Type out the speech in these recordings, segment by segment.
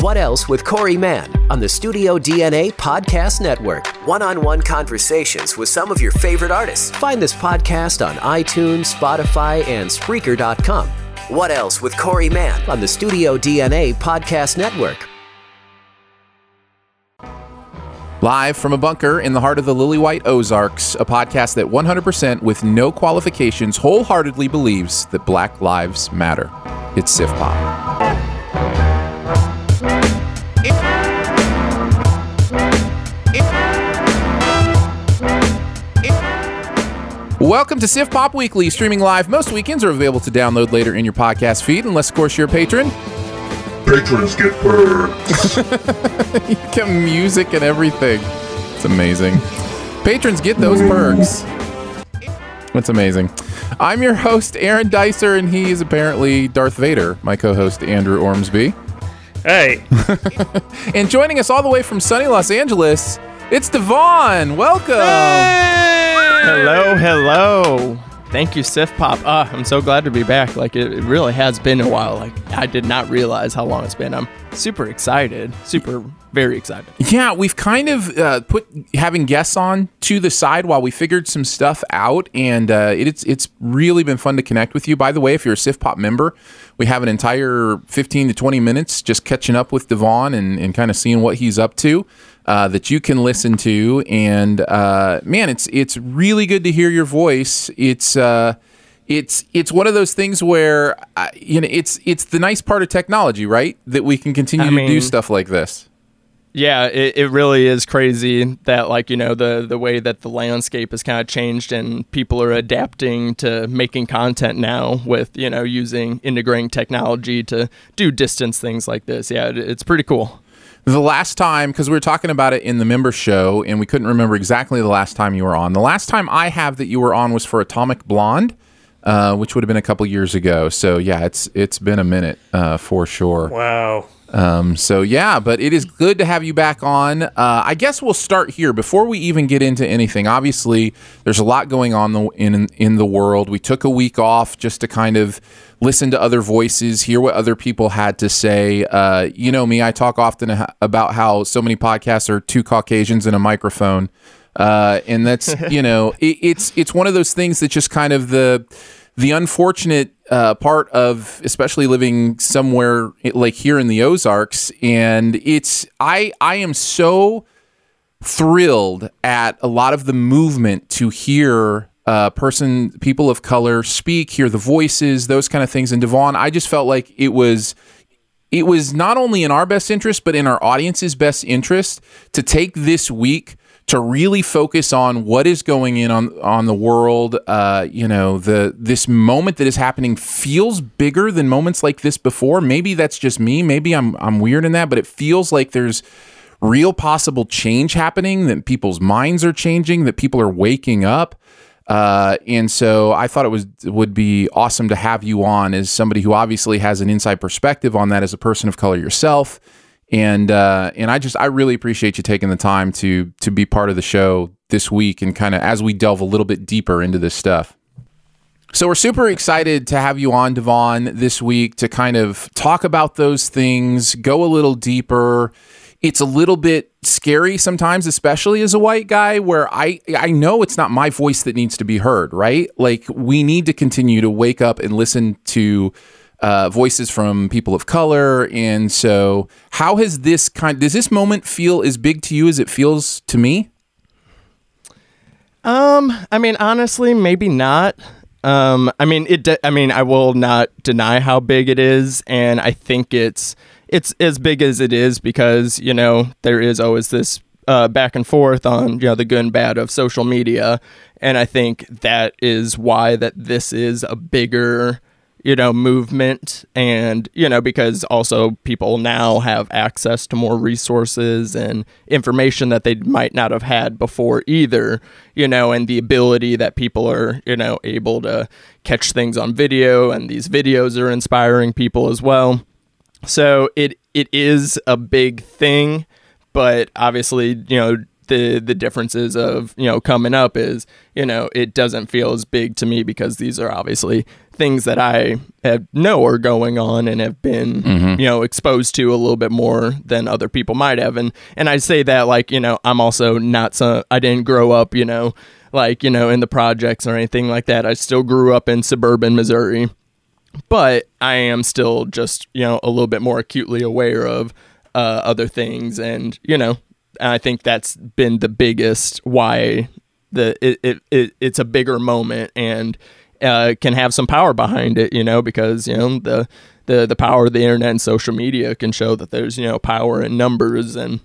What Else with Corey Mann on the Studio DNA Podcast Network. One on one conversations with some of your favorite artists. Find this podcast on iTunes, Spotify, and Spreaker.com. What Else with Corey Mann on the Studio DNA Podcast Network. Live from a bunker in the heart of the Lily White Ozarks, a podcast that 100% with no qualifications wholeheartedly believes that Black Lives Matter. It's Sif Welcome to Sif Pop Weekly, streaming live most weekends are available to download later in your podcast feed, unless, of course, you're a patron. Patrons get perks. you get music and everything. It's amazing. Patrons get those perks. That's amazing. I'm your host, Aaron Dicer, and he is apparently Darth Vader, my co host, Andrew Ormsby. Hey, And joining us all the way from sunny Los Angeles, it's Devon. Welcome. hello, hello. Thank you, Sif Pop. Uh, I'm so glad to be back. Like it, it really has been a while. Like I did not realize how long it's been. I'm super excited. Super, very excited. Yeah, we've kind of uh, put having guests on to the side while we figured some stuff out, and uh, it, it's it's really been fun to connect with you. By the way, if you're a Sif Pop member, we have an entire 15 to 20 minutes just catching up with Devon and, and kind of seeing what he's up to. Uh, that you can listen to, and uh, man, it's it's really good to hear your voice. It's uh, it's it's one of those things where you know it's it's the nice part of technology, right? That we can continue I to do stuff like this. Yeah, it, it really is crazy that like you know the the way that the landscape has kind of changed and people are adapting to making content now with you know using integrating technology to do distance things like this. Yeah, it, it's pretty cool. The last time, because we were talking about it in the member show, and we couldn't remember exactly the last time you were on. The last time I have that you were on was for Atomic Blonde, uh, which would have been a couple years ago. So yeah, it's it's been a minute uh, for sure. Wow. Um, so yeah, but it is good to have you back on. Uh, I guess we'll start here before we even get into anything. Obviously, there's a lot going on in in the world. We took a week off just to kind of listen to other voices, hear what other people had to say. Uh, you know me, I talk often about how so many podcasts are two Caucasians and a microphone. Uh, and that's you know it, it's it's one of those things that just kind of the the unfortunate uh, part of especially living somewhere like here in the Ozarks, and it's I I am so thrilled at a lot of the movement to hear uh, person people of color speak, hear the voices, those kind of things. And Devon, I just felt like it was it was not only in our best interest, but in our audience's best interest to take this week to really focus on what is going in on on the world. Uh, you know, the this moment that is happening feels bigger than moments like this before. Maybe that's just me. Maybe I'm I'm weird in that, but it feels like there's real possible change happening. That people's minds are changing. That people are waking up. Uh, and so I thought it was would be awesome to have you on as somebody who obviously has an inside perspective on that as a person of color yourself. And uh, and I just I really appreciate you taking the time to to be part of the show this week and kind of as we delve a little bit deeper into this stuff. So we're super excited to have you on, Devon, this week to kind of talk about those things, go a little deeper. It's a little bit scary sometimes, especially as a white guy, where I I know it's not my voice that needs to be heard, right? Like we need to continue to wake up and listen to uh, voices from people of color. And so, how has this kind? Does this moment feel as big to you as it feels to me? Um, I mean, honestly, maybe not. Um, I mean, it. De- I mean, I will not deny how big it is, and I think it's it's as big as it is because you know there is always this uh, back and forth on you know the good and bad of social media, and I think that is why that this is a bigger you know movement and you know because also people now have access to more resources and information that they might not have had before either you know and the ability that people are you know able to catch things on video and these videos are inspiring people as well. So it it is a big thing but obviously you know the the differences of you know coming up is you know it doesn't feel as big to me because these are obviously things that I have know are going on and have been you know exposed to a little bit more than other people might have. And and I say that like you know I'm also not so I didn't grow up you know like you know in the projects or anything like that. I still grew up in suburban Missouri but I am still just you know a little bit more acutely aware of uh, other things, and you know, I think that's been the biggest why the it, it, it it's a bigger moment and uh, can have some power behind it, you know, because you know the the the power of the internet and social media can show that there's you know power in numbers and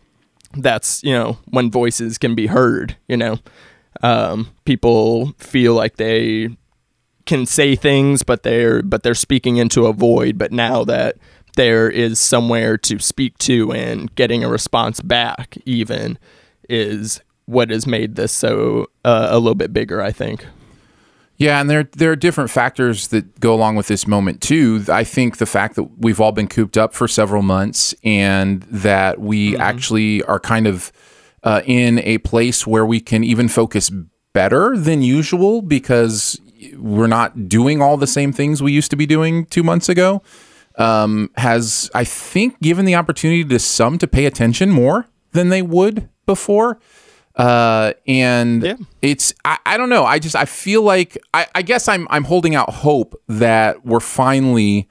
that's you know when voices can be heard you know. Um, people feel like they can say things but they're but they're speaking into a void. But now that there is somewhere to speak to and getting a response back even is what has made this so uh, a little bit bigger i think Yeah, and there there are different factors that go along with this moment too. I think the fact that we've all been cooped up for several months and that we actually are kind of uh, in a place where we can even focus better than usual because we're not doing all the same things we used to be doing two months ago. Um, has I think given the opportunity to some to pay attention more than they would before. Uh, and Yeah. it's I, I don't know. I just I feel like I, I guess I'm I'm holding out hope that we're finally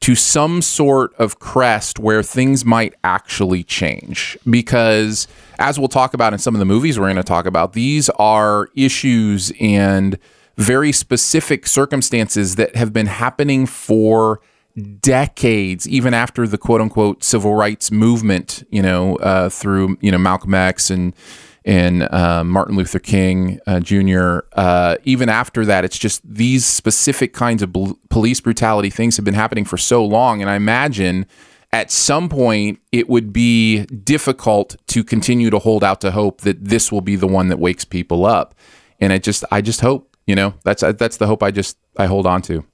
to some sort of crest where things might actually change because as we'll talk about in some of the movies we're going to talk about these are issues and very specific circumstances that have been happening for decades even after the quote unquote civil rights movement you know uh, through you know Malcolm X and and uh, Martin Luther King uh, Jr. Uh, even after that, it's just these specific kinds of bl- police brutality things have been happening for so long, and I imagine at some point it would be difficult to continue to hold out to hope that this will be the one that wakes people up. And I just, I just hope, you know, that's that's the hope I just I hold on to.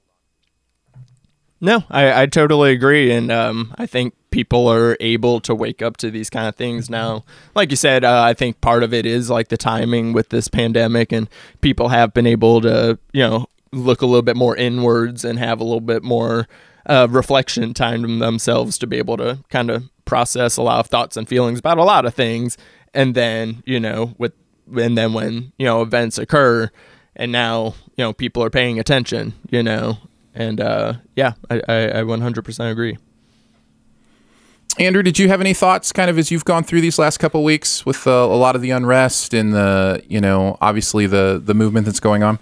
No, I, I totally agree, and um, I think people are able to wake up to these kind of things now. Like you said, uh, I think part of it is like the timing with this pandemic, and people have been able to, you know, look a little bit more inwards and have a little bit more uh, reflection time themselves to be able to kind of process a lot of thoughts and feelings about a lot of things, and then you know, with and then when you know events occur, and now you know people are paying attention, you know, and uh, yeah, I, I, I 100% agree. Andrew, did you have any thoughts, kind of as you've gone through these last couple of weeks with uh, a lot of the unrest and the, you know, obviously the the movement that's going on?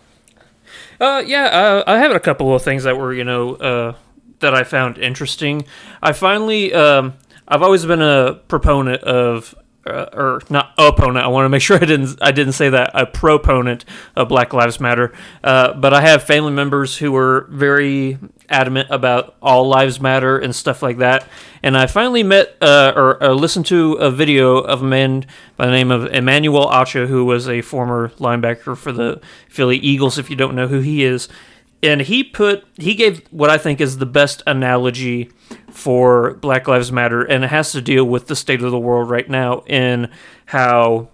Uh, yeah, uh, I have a couple of things that were, you know, uh, that I found interesting. I finally, um, I've always been a proponent of, uh, or not opponent. I want to make sure I didn't, I didn't say that. A proponent of Black Lives Matter. Uh, but I have family members who were very adamant about all lives matter and stuff like that. And I finally met uh, or, or listened to a video of a man by the name of Emmanuel Acho, who was a former linebacker for the Philly Eagles. If you don't know who he is, and he put he gave what I think is the best analogy for Black Lives Matter, and it has to deal with the state of the world right now and how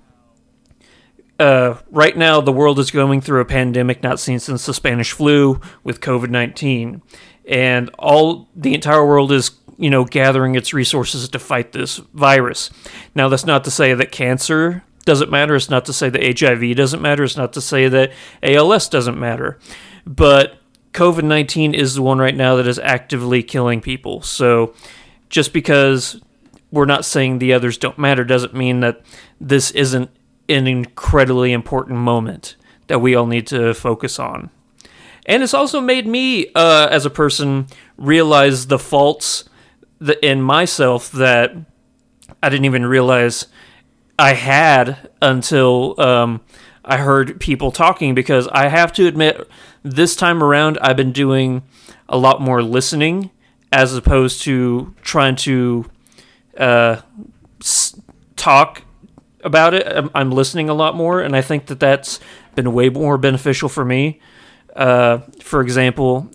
uh, right now the world is going through a pandemic not seen since the Spanish flu with COVID nineteen, and all the entire world is you know gathering its resources to fight this virus. Now that's not to say that cancer doesn't matter. It's not to say that HIV doesn't matter. It's not to say that ALS doesn't matter, but COVID nineteen is the one right now that is actively killing people. So just because we're not saying the others don't matter doesn't mean that this isn't an incredibly important moment that we all need to focus on. And it's also made me, uh, as a person, realize the faults in myself that I didn't even realize I had until um, I heard people talking. Because I have to admit, this time around, I've been doing a lot more listening as opposed to trying to uh, talk about it. I'm, I'm listening a lot more, and I think that that's been way more beneficial for me. Uh, for example,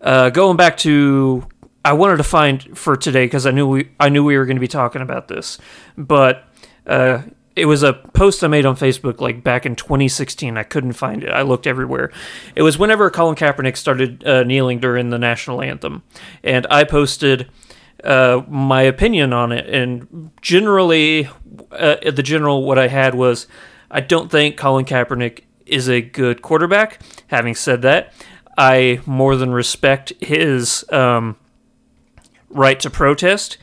uh, going back to I wanted to find for today because I knew we I knew we were going to be talking about this, but uh, it was a post I made on Facebook like back in 2016. I couldn't find it. I looked everywhere. It was whenever Colin Kaepernick started uh, kneeling during the national anthem, and I posted uh, my opinion on it. And generally, uh, the general what I had was I don't think Colin Kaepernick is a good quarterback. Having said that, I more than respect his um, right to protest.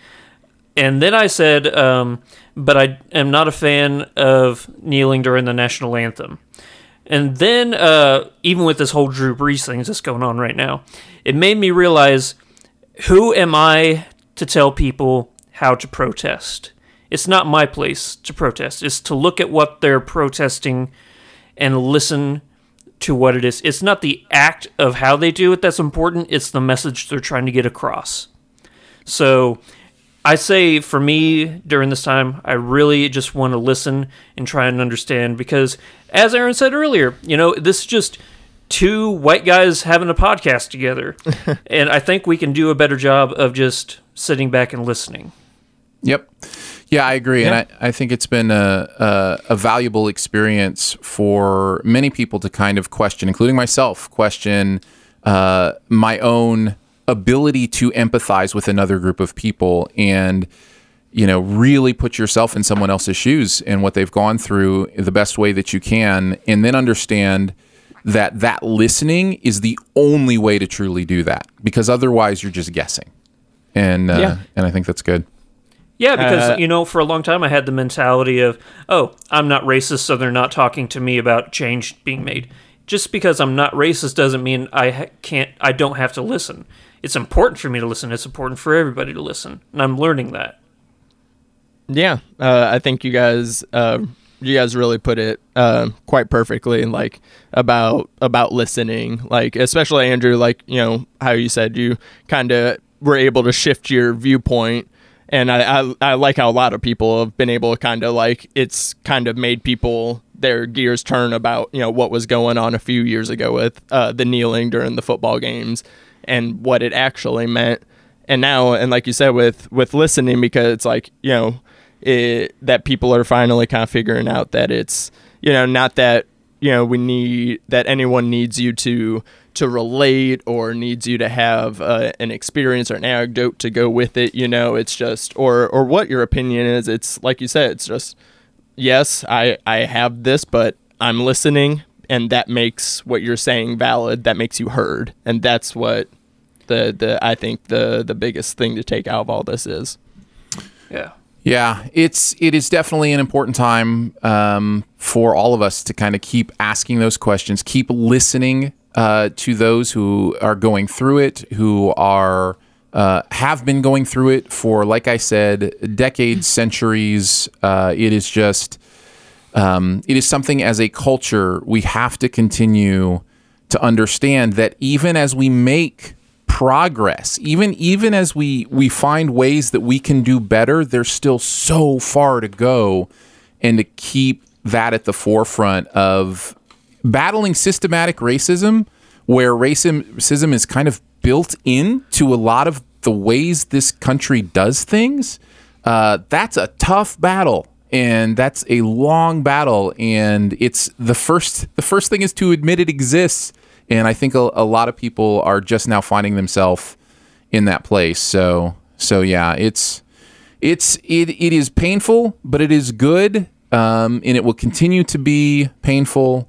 And then I said, um, but I am not a fan of kneeling during the national anthem. And then, uh, even with this whole Drew Brees thing that's going on right now, it made me realize who am I to tell people how to protest? It's not my place to protest. It's to look at what they're protesting and listen to what it is. It's not the act of how they do it that's important, it's the message they're trying to get across. So I say for me during this time, I really just want to listen and try and understand because, as Aaron said earlier, you know, this is just two white guys having a podcast together. and I think we can do a better job of just sitting back and listening. Yep. Yeah, I agree, yeah. and I, I think it's been a, a, a valuable experience for many people to kind of question, including myself, question uh, my own ability to empathize with another group of people and you know really put yourself in someone else's shoes and what they've gone through the best way that you can, and then understand that that listening is the only way to truly do that because otherwise you're just guessing, and uh, yeah. and I think that's good. Yeah, because uh, you know, for a long time I had the mentality of, "Oh, I'm not racist, so they're not talking to me about change being made." Just because I'm not racist doesn't mean I ha- can't I don't have to listen. It's important for me to listen. It's important for everybody to listen, and I'm learning that. Yeah, uh, I think you guys uh, you guys really put it uh, quite perfectly, and like about about listening, like especially Andrew, like you know how you said you kind of were able to shift your viewpoint and I, I, I like how a lot of people have been able to kind of like it's kind of made people their gears turn about you know what was going on a few years ago with uh, the kneeling during the football games and what it actually meant. And now and like you said with with listening because it's like you know it, that people are finally kind of figuring out that it's you know not that you know we need that anyone needs you to to relate or needs you to have uh, an experience or an anecdote to go with it you know it's just or or what your opinion is it's like you said it's just yes i i have this but i'm listening and that makes what you're saying valid. That makes you heard. And that's what the the i think the the biggest thing to take out of all this is. Yeah. Yeah, it's it is definitely an important time um, for all of us to kind of keep asking those questions, keep listening uh, to those who are going through it, who are uh, have been going through it for, like I said, decades, centuries. Uh, it is just um, it is something as a culture we have to continue to understand that even as we make progress even even as we we find ways that we can do better there's still so far to go and to keep that at the forefront of battling systematic racism, where racism is kind of built in to a lot of the ways this country does things, uh, that's a tough battle. And that's a long battle, and it's the first. The first thing is to admit it exists, and I think a, a lot of people are just now finding themselves in that place. So, so yeah, it's it's it, it is painful, but it is good, um, and it will continue to be painful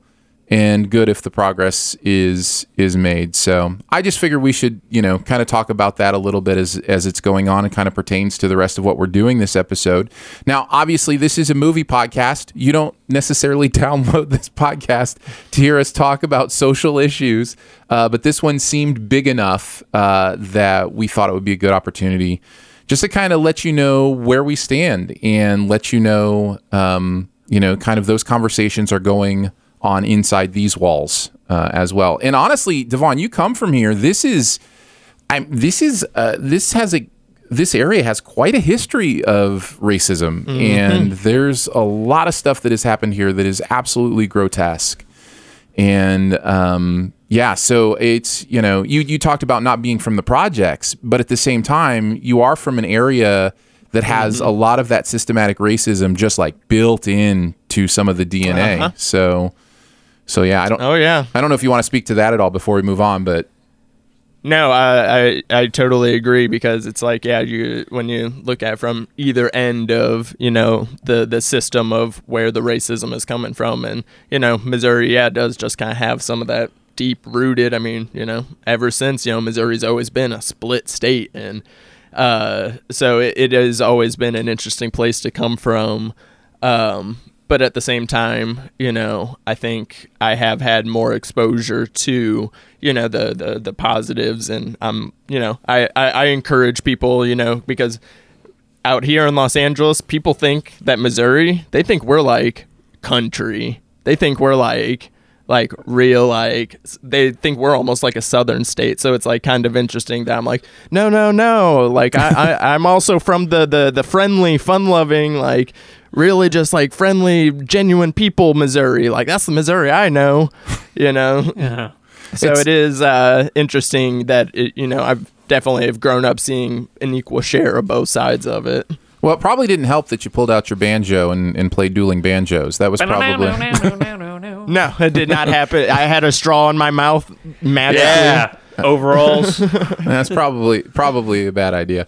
and good if the progress is is made. So I just figured we should, you know, kind of talk about that a little bit as as it's going on and kind of pertains to the rest of what we're doing this episode. Now, obviously, this is a movie podcast. You don't necessarily download this podcast to hear us talk about social issues, uh, but this one seemed big enough uh, that we thought it would be a good opportunity just to kind of let you know where we stand and let you know, um, you know, kind of those conversations are going on inside these walls uh, as well. And honestly, Devon, you come from here. This is, I'm. This is. Uh, this has a. This area has quite a history of racism, mm-hmm. and there's a lot of stuff that has happened here that is absolutely grotesque. And um, yeah, so it's you know you you talked about not being from the projects, but at the same time you are from an area that has a lot of that systematic racism just like built in to some of the DNA. So, so yeah, I don't. Oh yeah. I don't know if you want to speak to that at all before we move on, but No, I, I I totally agree because it's like yeah, you when you look at it from either end of you know the the system of where the racism is coming from, and you know Missouri, yeah, does just kind of have some of that deep rooted. I mean, you know, ever since you know Missouri's always been a split state, and uh, so it, it has always been an interesting place to come from. Um, but at the same time, you know, I think I have had more exposure to, you know, the the, the positives, and I'm, you know, I, I I encourage people, you know, because out here in Los Angeles, people think that Missouri, they think we're like country. They think we're like like real like they think we're almost like a southern state. So it's like kind of interesting that I'm like, no, no, no. Like I, I I'm also from the the the friendly, fun loving, like really just like friendly, genuine people Missouri. Like that's the Missouri I know. You know? Yeah. So It's- it is uh, interesting that it, you know I've definitely have grown up seeing an equal share of both sides of it. well, it probably didn't help that you pulled out your banjo and, and played dueling banjos. That was probably. No, it did not happen. I had a straw in my mouth magically. Yeah. Overalls. That's probably probably a bad idea.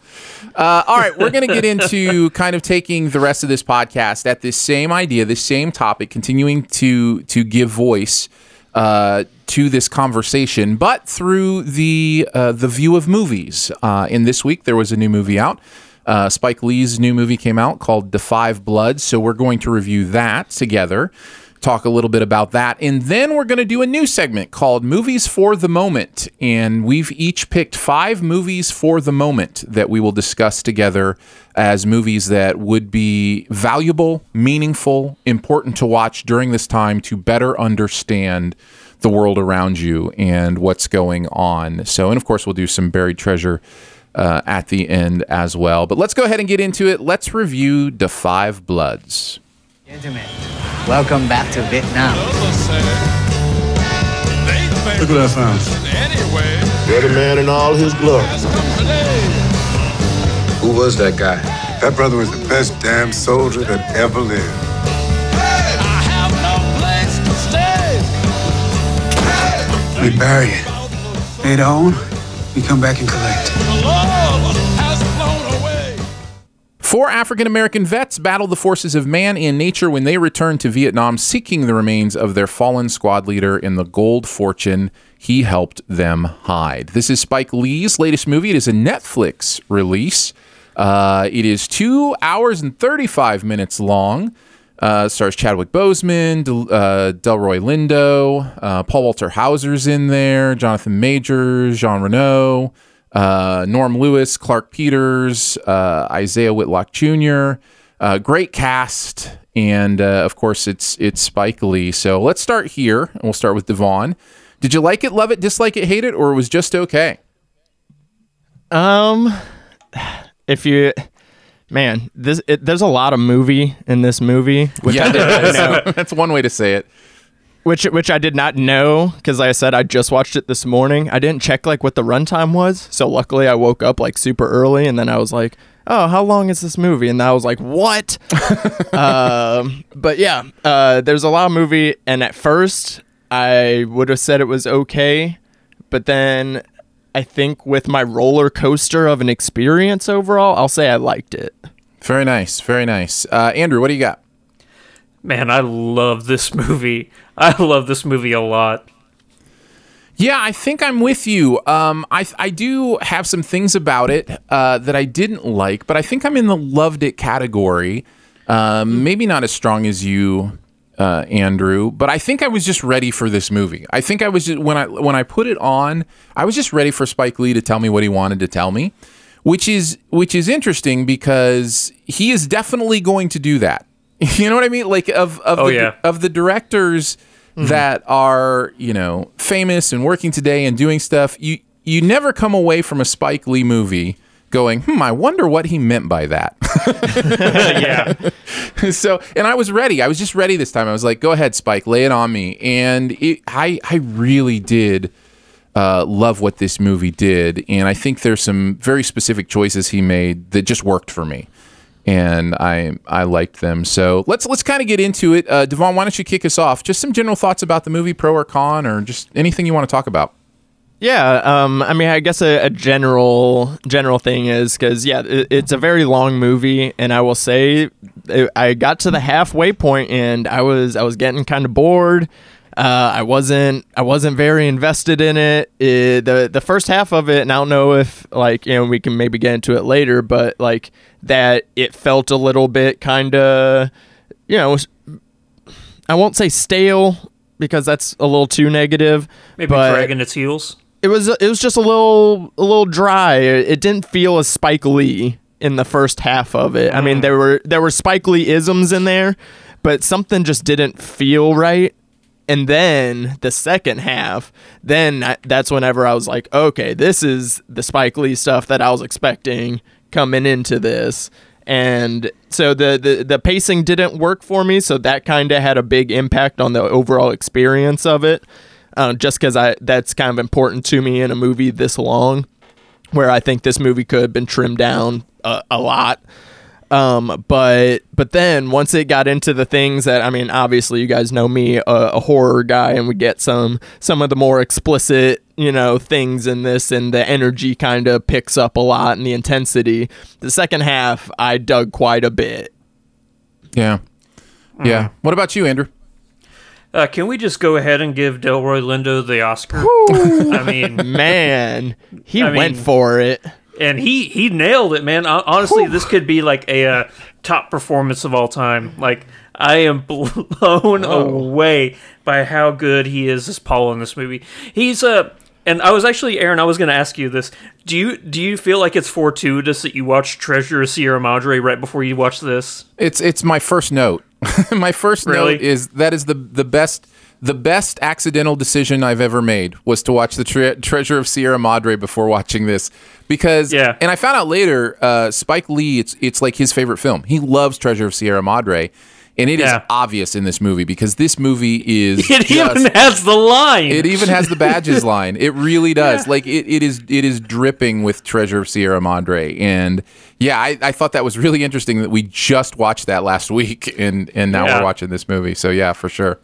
Uh, all right, we're going to get into kind of taking the rest of this podcast at this same idea, this same topic, continuing to to give voice uh, to this conversation, but through the uh, the view of movies. Uh, in this week, there was a new movie out. Uh, Spike Lee's new movie came out called The Five Bloods, so we're going to review that together talk a little bit about that. And then we're going to do a new segment called Movies for the Moment. And we've each picked five movies for the moment that we will discuss together as movies that would be valuable, meaningful, important to watch during this time to better understand the world around you and what's going on. So, and of course, we'll do some buried treasure. Uh, at the end as well. But let's go ahead and get into it. Let's review The Five Bloods. Gentlemen, welcome back to Vietnam. Look what I found. Dirty man in all his glory. Who was that guy? That brother was the best damn soldier that ever lived. We bury it. Later on, we come back and collect. Four African American vets battled the forces of man and nature when they returned to Vietnam seeking the remains of their fallen squad leader in the gold fortune he helped them hide. This is Spike Lee's latest movie. It is a Netflix release. Uh, it is two hours and 35 minutes long. Uh, stars Chadwick Boseman, Del, uh, Delroy Lindo, uh, Paul Walter Hauser's in there, Jonathan Majors, Jean Reno, uh, Norm Lewis, Clarke Peters, uh, Isiah Whitlock Jr. Uh, great cast, and uh, of course it's it's Spike Lee. So let's start here, and we'll start with Devon. Did you like it, love it, dislike it, hate it, or it was just okay? Um, if you, man, this it, there's a lot of movie in this movie, which I did not know, that's one way to say it. Which which I did not know because like I said I just watched it this morning. I didn't check like what the runtime was, so luckily I woke up like super early, and then I was like, oh, how long is this movie? And I was like, what? um, but yeah, uh, there's a lot of movie, and at first I would have said it was okay, but then I think with my roller coaster of an experience overall, I'll say I liked it. Very nice, very nice. Uh, Andrew, what do you got? Man, I love this movie. I love this movie a lot. Yeah, I think I'm with you. Um, I I do have some things about it uh, that I didn't like, but I think I'm in the loved it category. Um, maybe not as strong as you, uh, Andrew, but I think I was just ready for this movie. I think I was just, when I when I put it on, I was just ready for Spike Lee to tell me what he wanted to tell me, which is which is interesting because he is definitely going to do that. You know what I mean? Like of of Oh, the, yeah. of the directors that are you know famous and working today and doing stuff you you never come away from a spike lee movie going hmm i wonder what he meant by that. Yeah. so and i was ready. I was just ready this time. I was like go ahead spike lay it on me. And it, i i really did uh, love what this movie did. And i think there's some very specific choices he made that just worked for me and I I liked them. So let's let's kind of get into it. Uh, Devon, why don't you kick us off? Just some general thoughts about the movie, pro or con, or just anything you want to talk about. Yeah, um, I mean, I guess a, a general general thing is because yeah, it, it's a very long movie, and I will say, it, I got to the halfway point, and I was I was getting kind of bored. Uh, I wasn't I wasn't very invested in it. it. the The first half of it, and I don't know if like you know we can maybe get into it later, but like that, it felt a little bit kind of you know I won't say stale because that's a little too negative. Maybe dragging its heels it was it was just a little a little dry. It didn't feel as Spike Lee in the first half of it. I mean, mm. there were there were Spike Lee isms in there, but something just didn't feel right. And then the second half, then I, that's whenever I was like, okay, this is the Spike Lee stuff that I was expecting coming into this. And so the, the, the pacing didn't work for me, so that kind of had a big impact on the overall experience of it uh, just because I that's kind of important to me in a movie this long, where I think this movie could have been trimmed down a, a lot. Um, but but then once it got into the things that I mean, obviously you guys know me, a, a, horror guy, and we get some some of the more explicit you know things in this, and the energy kind of picks up a lot, and the intensity. The second half, I dug quite a bit. Yeah, yeah. Mm. What about you, Andrew? Uh, can we just go ahead and give Delroy Lindo the Oscar? I mean, man, he I went mean, for it, and he he nailed it, man. Honestly, Whew. this could be like a uh, top performance of all time. Like I am blown away by how good he is as Paul in this movie. He's a uh, and I was actually Aaron. I was going to ask you this. Do you do you feel like it's fortuitous that you watched Treasure of Sierra Madre right before you watched this? It's it's my first note. my first really? note is that is the the best the best accidental decision I've ever made was to watch the tre- Treasure of Sierra Madre before watching this because yeah. and I found out later uh, Spike Lee it's it's like his favorite film. He loves Treasure of Sierra Madre. And it yeah. is obvious in this movie because this movie is It just, even has the line. It even has the badges line. It really does. Yeah. Like it, it is it is dripping with Treasure of Sierra Madre. And yeah, I, I thought that was really interesting that we just watched that last week and, and now yeah. we're watching this movie. So yeah, for sure.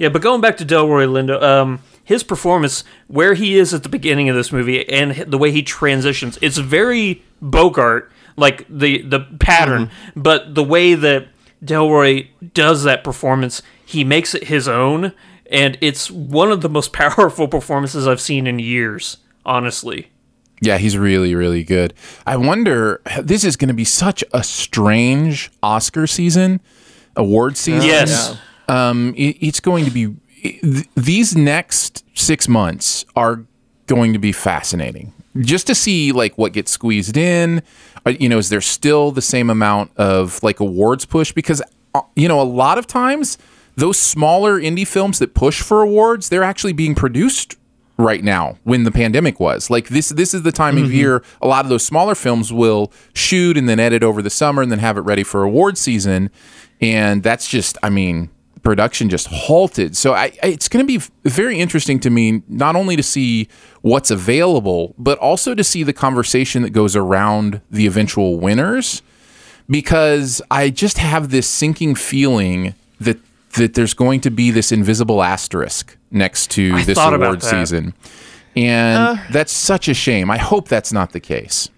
Yeah, but going back to Delroy Lindo, um, his performance, where he is at the beginning of this movie, and the way he transitions, it's very Bogart, like the the pattern, mm-hmm. but the way that Delroy does that performance, he makes it his own, and it's one of the most powerful performances I've seen in years, honestly. Yeah, he's really, really good. I wonder, this is going to be such a strange Oscar season, award season. Yes. Um, it, it's going to be, it, these next six months are going to be fascinating. Just to see like what gets squeezed in. Uh, you know is there still the same amount of like awards push? Because uh, you know a lot of times those smaller indie films that push for awards they're actually being produced right now when the pandemic was. Like this this is the time mm-hmm. of year a lot of those smaller films will shoot and then edit over the summer and then have it ready for award season. And that's just i mean production just halted. So I, it's going to be very interesting to me not only to see what's available, but also to see the conversation that goes around the eventual winners, because I just have this sinking feeling that that there's going to be this invisible asterisk next to I this award season, and uh, that's such a shame. I hope that's not the case.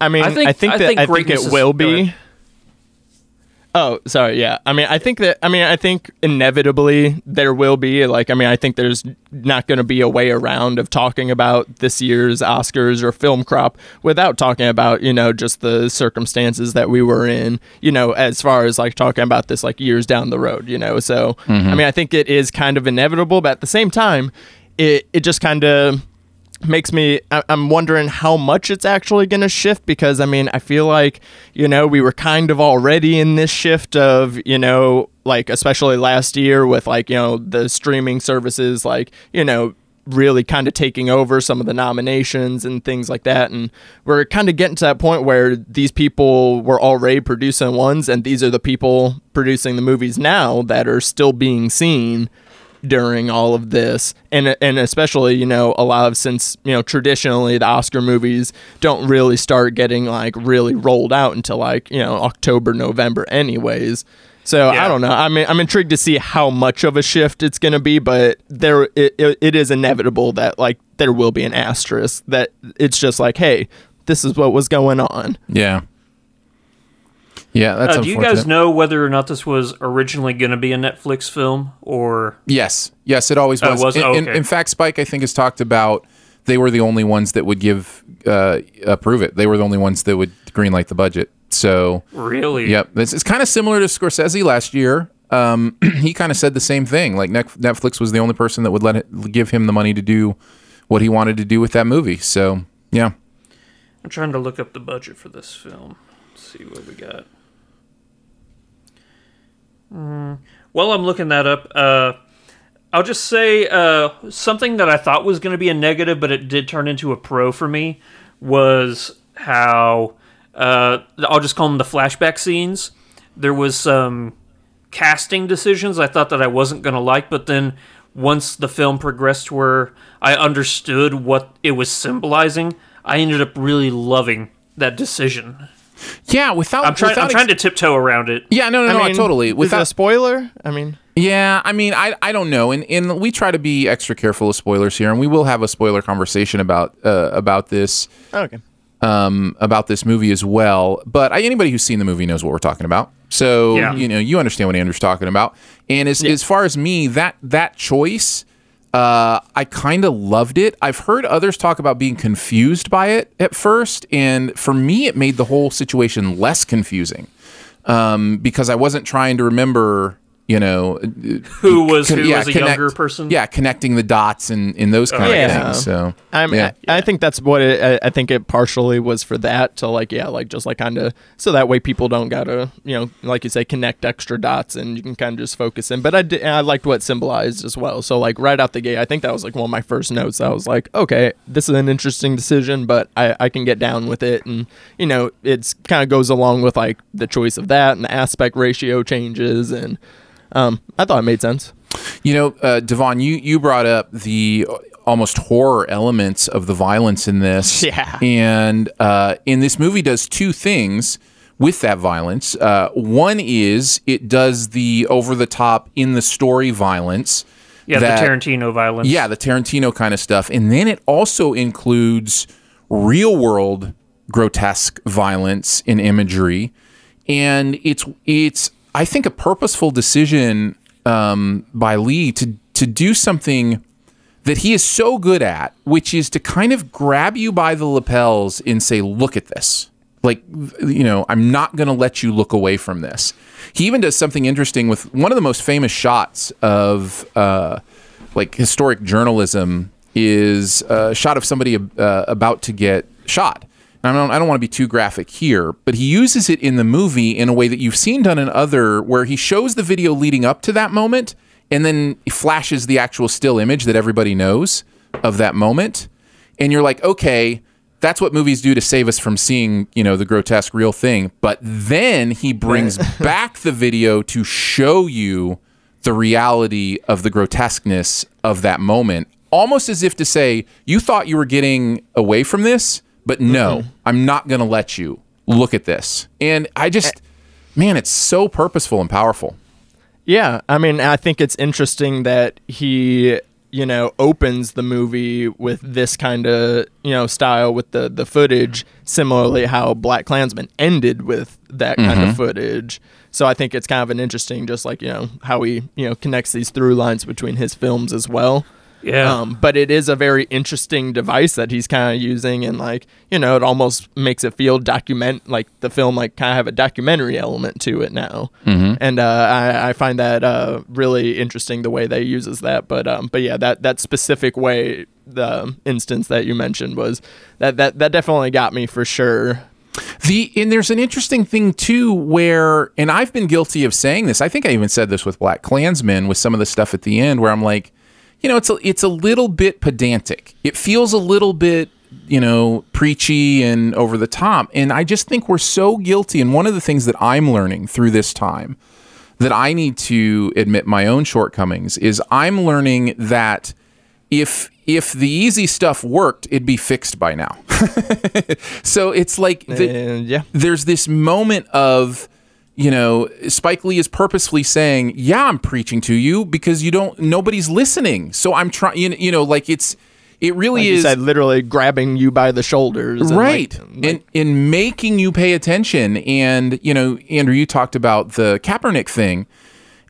I mean, I think, I think I think, I think it will be. Oh, sorry. Yeah. I mean, I think that, I mean, I think inevitably there will be, like, I mean, I think there's not going to be a way around of talking about this year's Oscars or film crop without talking about, you know, just the circumstances that we were in, you know, as far as like talking about this like years down the road, you know. So, mm-hmm. I mean, I think it is kind of inevitable, but at the same time, it, it just kind of makes me i'm wondering how much it's actually going to shift because i mean i feel like you know we were kind of already in this shift of you know like especially last year with like you know the streaming services like you know really kind of taking over some of the nominations and things like that. And we're kind of getting to that point where these people were already producing ones and these are the people producing the movies now that are still being seen during all of this and and especially you know a lot of since you know traditionally the Oscar movies don't really start getting like really rolled out until like you know October November anyways so Yeah. I don't know I mean I'm intrigued to see how much of a shift it's going to be but there it, it, it is inevitable that like there will be an asterisk that it's just like hey this is what was going on Yeah. Yeah, that's Uh, do you guys know whether or not this was originally going to be a Netflix film or? Yes, yes, it always Oh, was. was? In, Oh, okay. in fact, Spike, I think, has talked about they were the only ones that would give uh, approve it. They were the only ones that would greenlight the budget. So, Really? yep, this is kind of similar to Scorsese last year. Um, he kind of said the same thing. Like Netflix was the only person that would let it, give him the money to do what he wanted to do with that movie. So, yeah, I'm trying to look up the budget for this film. Let's see what we got. Mm, while I'm looking that up, uh, I'll just say uh, something that I thought was going to be a negative, but it did turn into a pro for me was how uh, I'll just call them the flashback scenes. There was some casting decisions I thought that I wasn't going to like, but then once the film progressed where I understood what it was symbolizing, I ended up really loving that decision. Yeah. Without, I'm trying. without I'm trying to tiptoe around it. Yeah, no, no, no, I mean, totally. is it Without a spoiler I mean Yeah, I mean, I I don't know, and and we try to be extra careful of spoilers here, and we will have a spoiler conversation about uh, about this okay um, about this movie as well. But I, anybody who's seen the movie knows what we're talking about, so Yeah. you know you understand what Andrew's talking about. And as as far as me, that that choice. Uh, I kind of loved it. I've heard others talk about being confused by it at first, and for me, it made the whole situation less confusing um, because I wasn't trying to remember, you know, Who was con- who yeah, as a connect- younger person? Yeah, connecting the dots and, and those kind Yeah. of things. So I mean, yeah. I, I think that's what it, I, I think it partially was for that to like, yeah, like just like kind of so that way people don't gotta, you know, like you say, connect extra dots and you can kind of just focus in. But I did, I liked what symbolized as well. So like right out the gate, I think that was like one of my first notes. I was like, okay, this is an interesting decision, but I, I can get down with it, and you know, it's kind of goes along with like the choice of that and the aspect ratio changes, and um, I thought it made sense. You know, uh, Devon, you you brought up the almost horror elements of the violence in this. Yeah. And uh, in this movie does two things with that violence. Uh, one is it does the over the top in the story violence. Yeah, that- the Tarantino violence. Yeah, the Tarantino kind of stuff. And then it also includes real world grotesque violence and imagery. And it's it's I think a purposeful decision um, by Lee to to do something that he is so good at, which is to kind of grab you by the lapels and say, "Look at this." Like, you know, I'm not going to let you look away from this. He even does something interesting with one of the most famous shots of uh, like historic journalism is a shot of somebody uh, about to get shot. I don't, I don't want to be too graphic here, but he uses it in the movie in a way that you've seen done in other, where he shows the video leading up to that moment and then flashes the actual still image that everybody knows of that moment. And you're like, okay, that's what movies do to save us from seeing, you know, the grotesque real thing. But then he brings back the video to show you the reality of the grotesqueness of that moment, almost as if to say, you thought you were getting away from this, but no, mm-hmm. I'm not going to let you. Look at this. And I just, man, it's so purposeful and powerful. Yeah, I mean, I think it's interesting that he, you know, opens the movie with this kind of, you know, style with the the footage, similarly how Black Klansman ended with that kind of mm-hmm. footage. So I think it's kind of an interesting, just like you know how he, you know, connects these through lines between his films as well. Yeah. Um, but it is a very interesting device that he's kind of using, and like you know, it almost makes it feel document like the film like kind of have a documentary element to it now. Mm-hmm. And uh, I, I find that uh, really interesting the way they uses that. But um, but yeah, that that specific way, the instance that you mentioned was that that that definitely got me for sure. The and there's an interesting thing too where and I've been guilty of saying this. I think I even said this with Black Klansman with some of the stuff at the end where I'm like, you know, it's a it's a little bit pedantic. It feels a little bit, you know, preachy and over the top. And I just think we're so guilty and one of the things that I'm learning through this time that I need to admit my own shortcomings is I'm learning that if if the easy stuff worked, it'd be fixed by now. so it's like the, Uh, yeah. there's this moment of you know Spike Lee is purposefully saying, "Yeah, I'm preaching to you because you don't nobody's listening." So I'm trying you know, you know like it's it really Like is said, literally grabbing you by the shoulders. and, like, right and in making you pay attention and you know andrew you talked about the kaepernick thing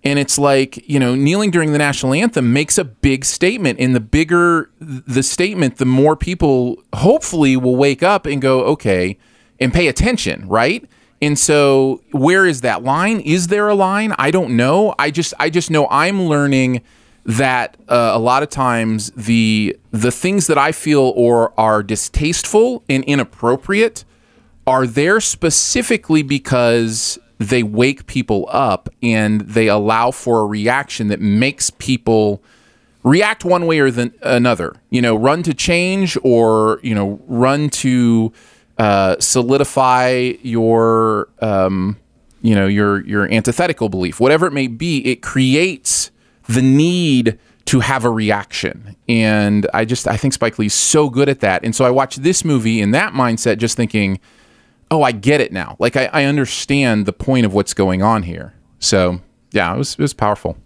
and it's like you know kneeling during the national anthem makes a big statement and the bigger the statement the more people hopefully will wake up and go okay and pay attention right and so where is that line? Is there a line? I don't know. I just i just know i'm learning that uh, a lot of times the the things that I feel or are distasteful and inappropriate are there specifically because they wake people up and they allow for a reaction that makes people react one way or the, another. You know, run to change or you know run to uh, solidify your um, you know your your antithetical belief, whatever it may be. It creates the need to have a reaction. And I just I think Spike Lee's so good at that. And so I watched this movie in that mindset, just thinking, oh, I get it now. Like I, I understand the point of what's going on here. So yeah, it was it was powerful.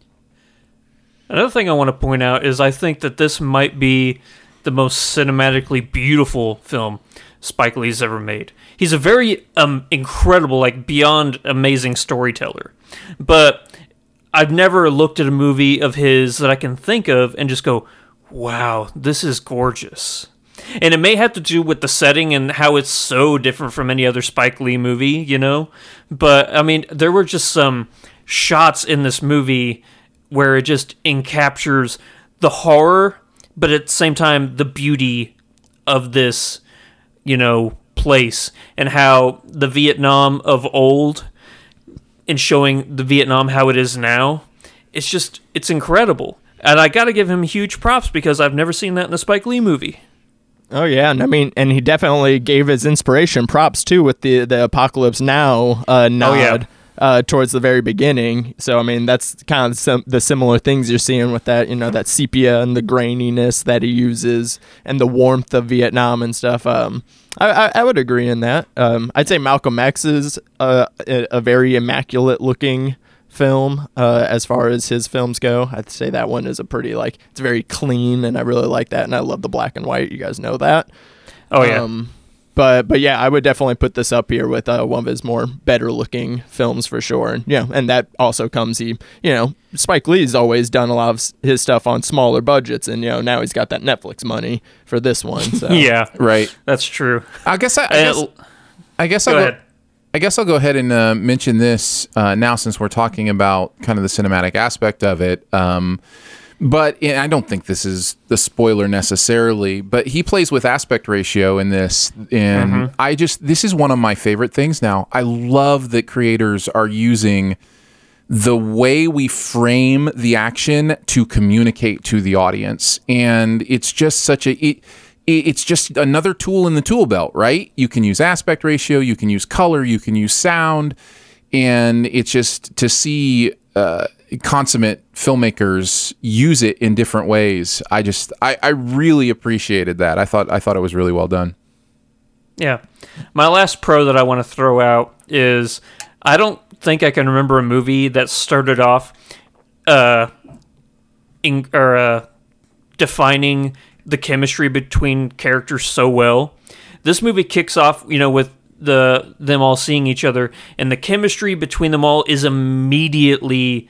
Another thing I want to point out is I think that this might be the most cinematically beautiful film Spike Lee's ever made. He's a very um, incredible, like beyond amazing storyteller. But I've never looked at a movie of his that I can think of and just go, wow, this is gorgeous. And it may have to do with the setting and how it's so different from any other Spike Lee movie, you know? But I mean, there were just some shots in this movie where it just encaptures the horror, but at the same time, the beauty of this, you know, place and how the Vietnam of old and showing the Vietnam how it is now. It's just, it's incredible. And I got to give him huge props because I've never seen that in a Spike Lee movie. Oh yeah, and I mean, and he definitely gave his inspiration props too with the the Apocalypse Now uh, nod yeah. Uh, towards the very beginning. So I mean, that's kind of some, the similar things you're seeing with that, you know, that sepia and the graininess that he uses and the warmth of Vietnam and stuff. Um, I, I, I would agree in that. Um, I'd say Malcolm X is uh, a, a very immaculate looking film uh, as far as his films go. I'd say that one is a pretty like it's very clean, and I really like that, and I love the black and white. You guys know that. Oh, yeah. Um, but but yeah, I would definitely put this up here with uh, one of his more better looking films for sure. And yeah, and that also comes he you know Spike Lee's always done a lot of his stuff on smaller budgets, and you know now he's got that Netflix money for this one. So yeah, Right. that's true. I guess I, I guess, I guess go I'll ahead. I guess I'll go ahead and uh, mention this uh, now since we're talking about kind of the cinematic aspect of it. Um, but and I don't think this is the spoiler necessarily, but he plays with aspect ratio in this. And I just, this is one of my favorite things now. I love that creators are using the way we frame the action to communicate to the audience and it's just such a it- it's just another tool in the tool belt right you can use aspect ratio you can use color you can use sound and it's just to see uh, consummate filmmakers use it in different ways i just I, I really appreciated that i thought i thought it was really well done Yeah. My last pro that I want to throw out is I don't think I can remember a movie that started off uh in or uh defining the chemistry between characters so well. This movie kicks off, you know, with the them all seeing each other and the chemistry between them all is immediately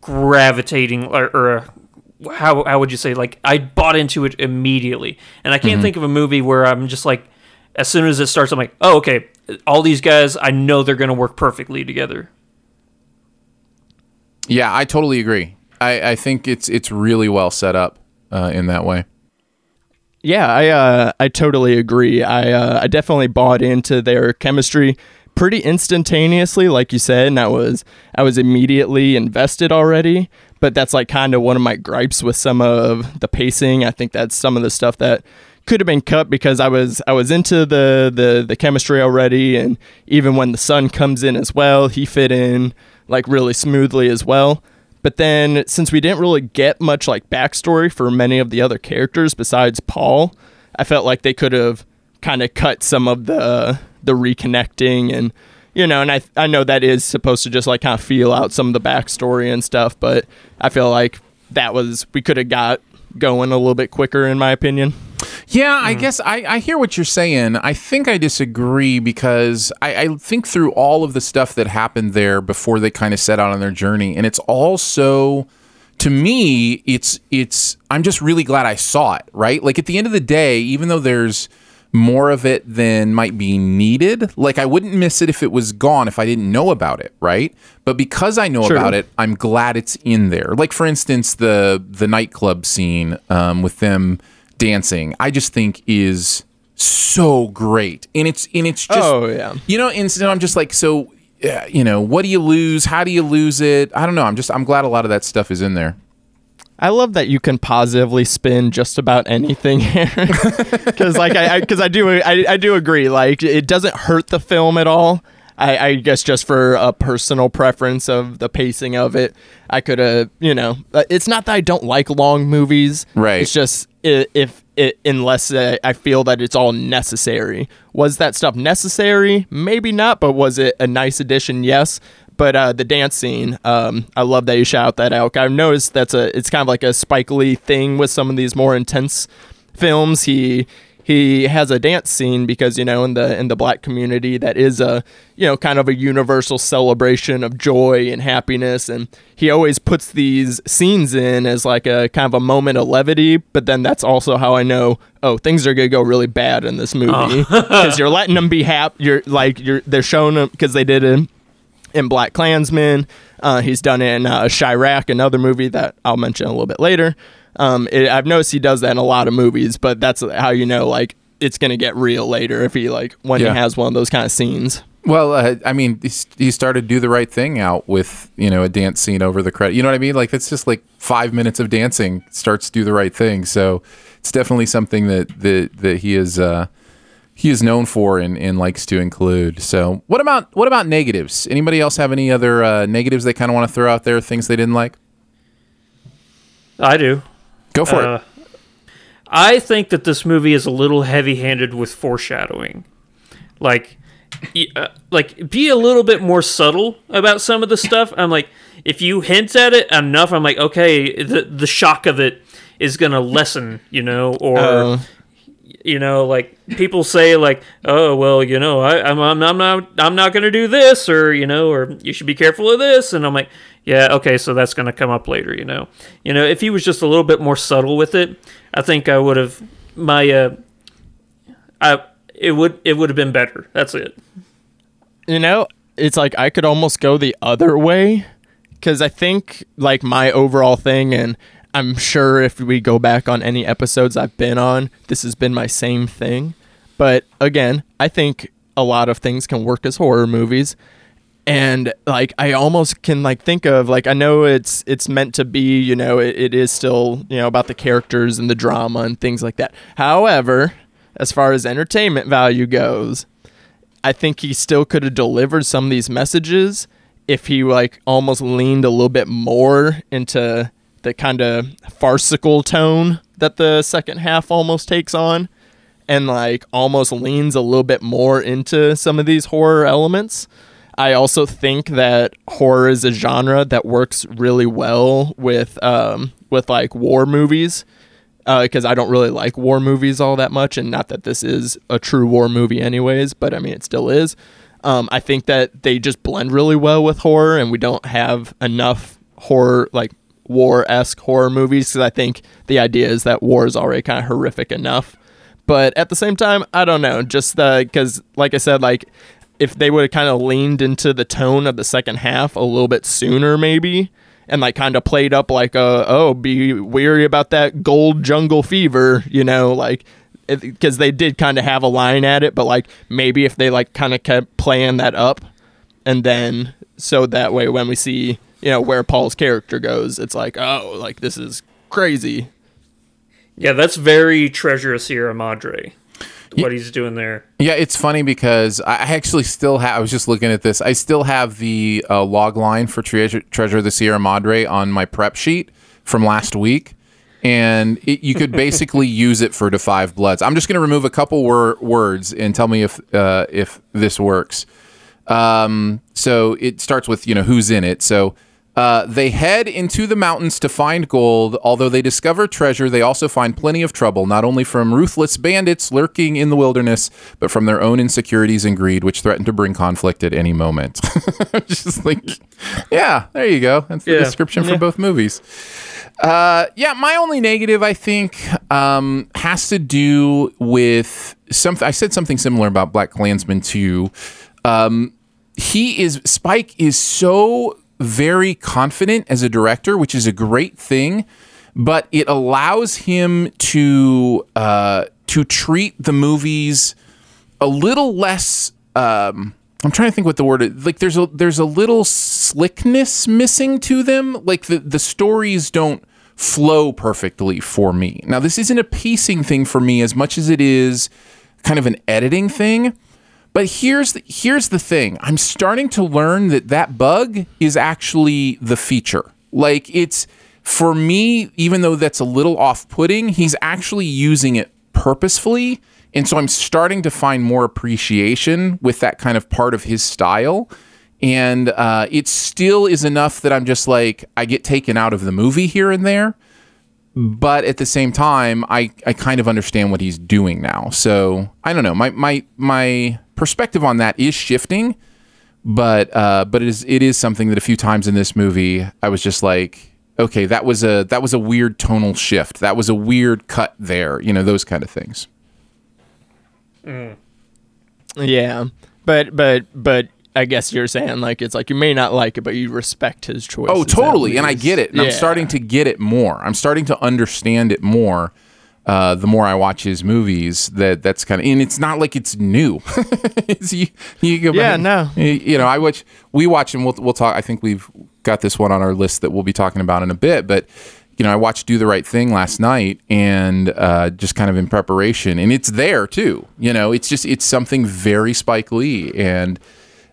gravitating or, or uh, how how would you say like I bought into it immediately. And I can't think of a movie where I'm just like as soon as it starts I'm like, "Oh, okay, all these guys, I know they're going to work perfectly together." yeah i totally agree i, I think it's it's really well set up uh, in that way Yeah, I uh, I totally agree. I uh, I definitely bought into their chemistry pretty instantaneously, like you said, and I was I was immediately invested already. But that's like kind of one of my gripes with some of the pacing. I think that's some of the stuff that could have been cut because I was I was into the the the chemistry already, and even when the son comes in as well, he fit in like really smoothly as well. But then since we didn't really get much like backstory for many of the other characters besides Paul, I felt like they could have kind of cut some of the the reconnecting and you know, and I I know that is supposed to just like kind of feel out some of the backstory and stuff, but I feel like that was we could have got going a little bit quicker in my opinion. Yeah, I mm. guess I, I hear what you're saying. I think I disagree because I, I think through all of the stuff that happened there before they kind of set out on their journey, and it's all so to me, it's it's I'm just really glad I saw it, right? Like at the end of the day, even though there's more of it than might be needed. Like I wouldn't miss it if it was gone if I didn't know about it, right? But because I know Sure. about it, I'm glad it's in there. Like for instance, the the nightclub scene um, with them dancing, I just think is so great, and it's and it's just Oh, yeah. you know, and so I'm just like so. You know, what do you lose? How do you lose it? I don't know. I'm just I'm glad a lot of that stuff is in there. I love that you can positively spin just about anything here, because like I because I, do I, I do agree. Like it doesn't hurt the film at all. I, I guess just for a personal preference of the pacing of it, I could have you know. It's not that I don't like long movies. Right. It's just i- if it unless uh, I feel that it's all necessary. Was that stuff necessary? Maybe not. But was it a nice addition? Yes. But uh, the dance scene, um, I love that you shout that out. I've noticed that's a it's kind of like a Spike Lee thing with some of these more intense films. He he has a dance scene because you know in the in the black community that is a you know kind of a universal celebration of joy and happiness and he always puts these scenes in as like a kind of a moment of levity but then that's also how i know oh things are going to go really bad in this movie because you're letting them be happy you're like you're they're showing them because they did it in BlacKkKlansman. Uh, he's done it in uh, Chi-Raq, another movie that I'll mention a little bit later. Um, it, I've noticed he does that in a lot of movies, but that's how you know like it's gonna get real later if he like when Yeah. he has one of those kind of scenes. Well, uh, I mean, he started do the right thing out with you know a dance scene over the credit. You know what I mean? Like it's just like five minutes of dancing starts do the right thing. So it's definitely something that that that he is uh, he is known for and, and likes to include. So what about what about negatives? Anybody else have any other uh, negatives they kind of want to throw out there? Things they didn't like? I do. Go for Uh, it. I think that this movie is a little heavy-handed with foreshadowing. Like, uh, like be a little bit more subtle about some of the stuff. I'm like, if you hint at it enough, I'm like, okay, the the shock of it is gonna lessen, you know, or Uh, you know, like people say, like, oh well, you know, I, I'm, I'm I'm not I'm not gonna do this, or you know, or you should be careful of this, and I'm like, yeah, okay, so that's gonna come up later, you know, you know, if he was just a little bit more subtle with it, I think I would have my uh, I it would it would have been better. That's it. you know, it's like I could almost go the other way because I think like my overall thing, and I'm sure if we go back on any episodes I've been on, this has been my same thing. But again, I think a lot of things can work as horror movies. And like I almost can like think of like I know it's it's meant to be you know it, it is still you know about the characters and the drama and things like that. However, as far as entertainment value goes, I think he still could have delivered some of these messages if he like almost leaned a little bit more into the kind of farcical tone that the second half almost takes on and like almost leans a little bit more into some of these horror elements. I also think that horror is a genre that works really well with um, with like war movies because I don't really like war movies all that much, and not that this is a true war movie, anyways. But I mean, it still is. Um, I think that they just blend really well with horror, and we don't have enough horror like war esque horror movies because I think the idea is that war is already kind of horrific enough. But at the same time, I don't know. Just because, like I said, like if they would have kind of leaned into the tone of the second half a little bit sooner, maybe, and like kind of played up like, uh, oh, be weary about that gold jungle fever, you know, like because they did kind of have a line at it, but like maybe if they like kind of kept playing that up, and then so that way when we see you know where Paul's character goes, it's like, oh, like this is crazy. Yeah, that's very Treasure of Sierra Madre. What he's doing there. Yeah, it's funny because I actually still have. I was just looking at this. I still have the uh, log line for Treasure, Treasure of the Sierra Madre on my prep sheet from last week, and it, you could basically use it for the five bloods. I'm just going to remove a couple wor- words and tell me if uh, if this works. Um, so it starts with you know who's in it. So uh, they head into the mountains to find gold. Although they discover treasure, they also find plenty of trouble, not only from ruthless bandits lurking in the wilderness, but from their own insecurities and greed, which threaten to bring conflict at any moment. Just like, yeah, there you go. That's the Yeah. description for both movies. Uh, yeah, my only negative, I think, um, has to do with something. I said something similar about BlacKkKlansman 2. Um, he is Spike is so very confident as a director, which is a great thing, but it allows him to uh, to treat the movies a little less. Um, I'm trying to think what the word is. Like there's a there's a little slickness missing to them. Like the the stories don't flow perfectly for me. Now this isn't a pacing thing for me as much as it is kind of an editing thing. But here's the, here's the thing. I'm starting to learn that that bug is actually the feature. Like it's for me, even though that's a little off-putting, he's actually using it purposefully, and so I'm starting to find more appreciation with that kind of part of his style. And uh, it still is enough that I'm just like I get taken out of the movie here and there but at the same time, I, I kind of understand what he's doing now. So I don't know. My my my perspective on that is shifting, but uh, but it is it is something that a few times in this movie I was just like, okay, that was a that was a weird tonal shift. That was a weird cut there. You know those kind of things. Yeah, but but but I guess you're saying like it's like you may not like it, but you respect his choice. Oh, totally. And I get it. And I'm starting to get it more. I'm starting to understand it more. Uh, the more I watch his movies, that that's kind of, and it's not like it's new. it's, you, you go Yeah, back- no. You, you know, I watch, we watch, and we'll we'll talk. I think we've got this one on our list that we'll be talking about in a bit. But you know, I watched Do the Right Thing last night, and uh, just kind of in preparation, and it's there too. You know, it's just it's something very Spike Lee, and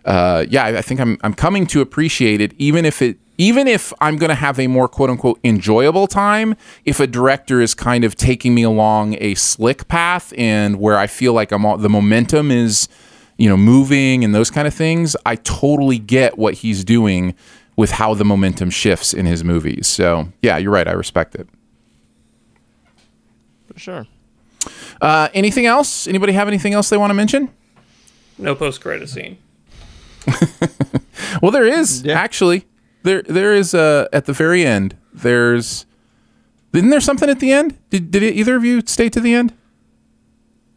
uh, yeah, I I think I'm I'm coming to appreciate it, even if it even if I'm going to have a more quote unquote enjoyable time. If a director is kind of taking me along a slick path and where I feel like I'm all, the momentum is, you know, moving and those kind of things, I totally get what he's doing with how the momentum shifts in his movies. So yeah, you're right. I respect it. For sure. Uh, anything else? Anybody have anything else they want to mention? No post credit scene. Well, there is actually. There, there is uh, at the very end. There's, isn't there something at the end? Did, did either of you stay to the end?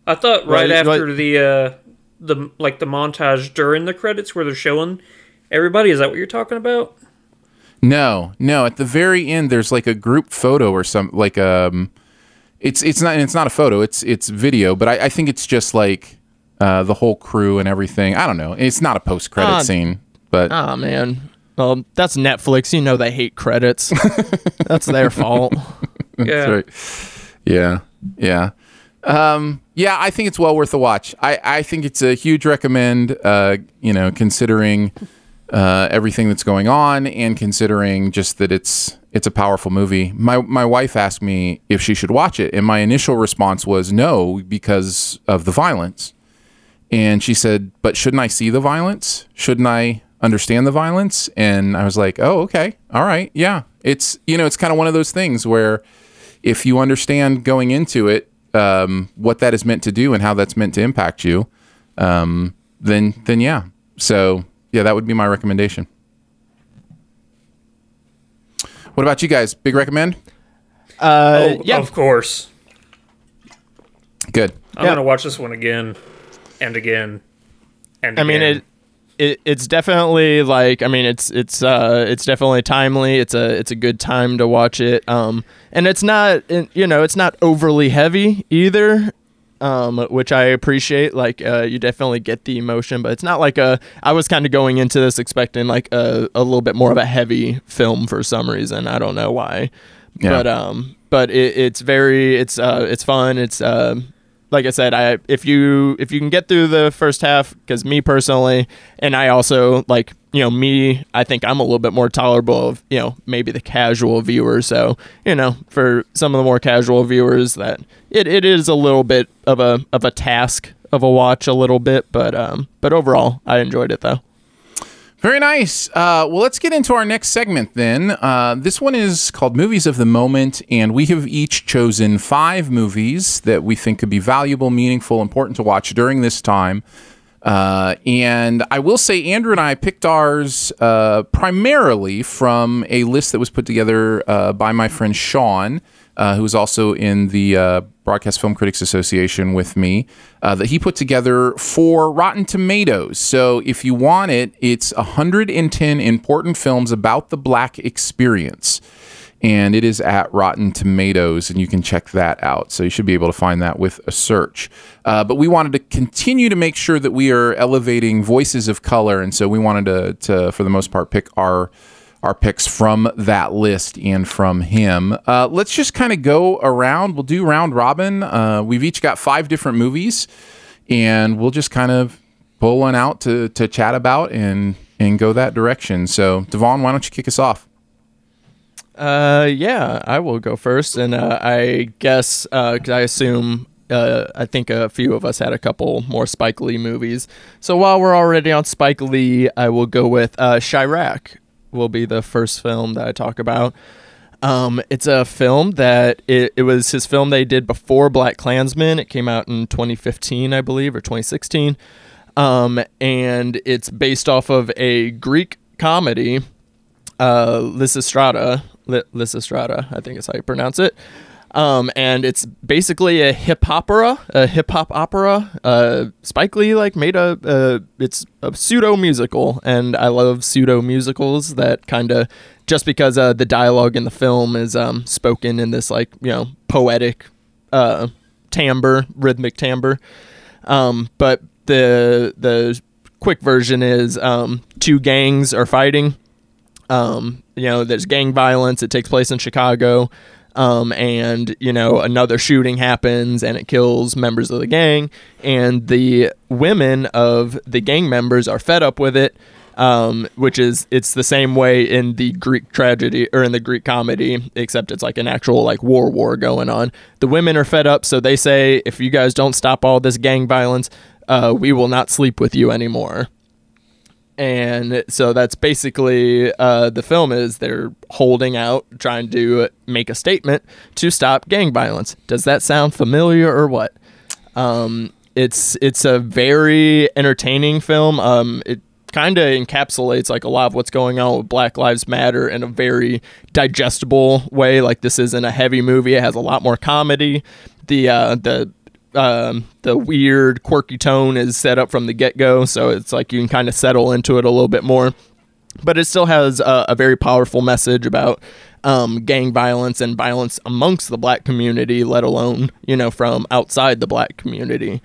I thought right Right, after right. the uh the like the montage during the credits where they're showing everybody. Is that what you're talking about? No, no. At the very end, there's like a group photo or some like um, it's it's not it's not a photo. It's it's video, but I, I think it's just like uh, the whole crew and everything. I don't know. It's not a post credit Ah. scene, but Oh man. Well, that's Netflix. You know they hate credits. that's their fault. Yeah. That's right. Yeah. Yeah. Um, yeah, I think it's well worth a watch. I, I think it's a huge recommend, uh, you know, considering uh, everything that's going on and considering just that it's it's a powerful movie. My my wife asked me if she should watch it, and my initial response was no because of the violence. And she said, "But shouldn't I see the violence? Shouldn't I understand the violence?" And I was like, "Oh, okay, all right, yeah." It's you know, it's kind of one of those things where if you understand going into it um, what that is meant to do and how that's meant to impact you, um, then then yeah. So yeah, that would be my recommendation. What about you guys? Big recommend? Uh, oh, yeah. of course. Good. I'm Yeah. gonna watch this one again and again and I mean it, it it's definitely like I mean it's it's uh it's definitely timely. It's a it's a good time to watch it. Um and it's not you know, it's not overly heavy either. Um, which I appreciate. Like, uh, you definitely get the emotion, but it's not like a. I was kind of going into this expecting like a, a little bit more of a heavy film for some reason. I don't know why, Yeah. But um, but it, it's very it's uh it's fun. It's uh, like I said, I if you if you can get through the first half, because me personally, and I also like you know me, I think I'm a little bit more tolerable of you know maybe the casual viewer. So you know for some of the more casual viewers, that it, it is a little bit of a of a task of a watch a little bit, but um, but overall, I enjoyed it though. Very nice. Uh, well, let's get into our next segment then. Uh, this one is called Movies of the Moment, and we have each chosen five movies that we think could be valuable, meaningful, important to watch during this time. Uh, and I will say, Andrew and I picked ours uh, primarily from a list that was put together uh, by my friend Sean, uh, who is also in the Broadcast Film Critics Association with me, uh, that he put together for Rotten Tomatoes. So if you want it, it's 110 important films about the black experience. And it is at Rotten Tomatoes, and you can check that out. So you should be able to find that with a search. Uh, but we wanted to continue to make sure that we are elevating voices of color, and so we wanted to, to for the most part, pick our our picks from that list and from him. Uh, let's just kind of go around. We'll do round robin. Uh, we've each got five different movies, and we'll just kind of pull one out to, to chat about and and go that direction. So, Devon, why don't you kick us off? Uh, yeah, I will go first, and uh, I guess because I assume uh, I think a few of us had a couple more Spike Lee movies. So while we're already on Spike Lee, I will go with uh, Chi-Raq. Will be the first film that I talk about. Um, it's a film that it, it was his film they did before BlacKkKlansman. It came out in 2015, I believe, or 2016. Um, and it's based off of a Greek comedy, uh, Lysistrata. Lysistrata, I think is how you pronounce it. Um, and it's basically a hip opera, a hip hop opera. Uh, Spike Lee like made a, uh, it's a pseudo musical, and I love pseudo musicals that kind of just because uh, the dialogue in the film is um, spoken in this like you know poetic uh, timbre, rhythmic timbre. Um, but the the quick version is um, two gangs are fighting. Um, you know, there's gang violence. It takes place in Chicago. Um, and you know another shooting happens and it kills members of the gang. And the women of the gang members are fed up with it um, which is it's the same way in the greek tragedy or in the greek comedy except it's like an actual like war war going on. The women are fed up so they say if you guys don't stop all this gang violence uh, we will not sleep with you anymore and so that's basically uh, the film is they're holding out trying to make a statement to stop gang violence. Does that sound familiar or what? Um, it's it's a very entertaining film. Um, it kind of encapsulates like a lot of what's going on with black lives matter in a very digestible way. Like this isn't a heavy movie. It has a lot more comedy. The uh, the um, the weird, quirky tone is set up from the get go, so it's like you can kind of settle into it a little bit more. But it still has a, a very powerful message about um, gang violence and violence amongst the black community, let alone you know from outside the black community.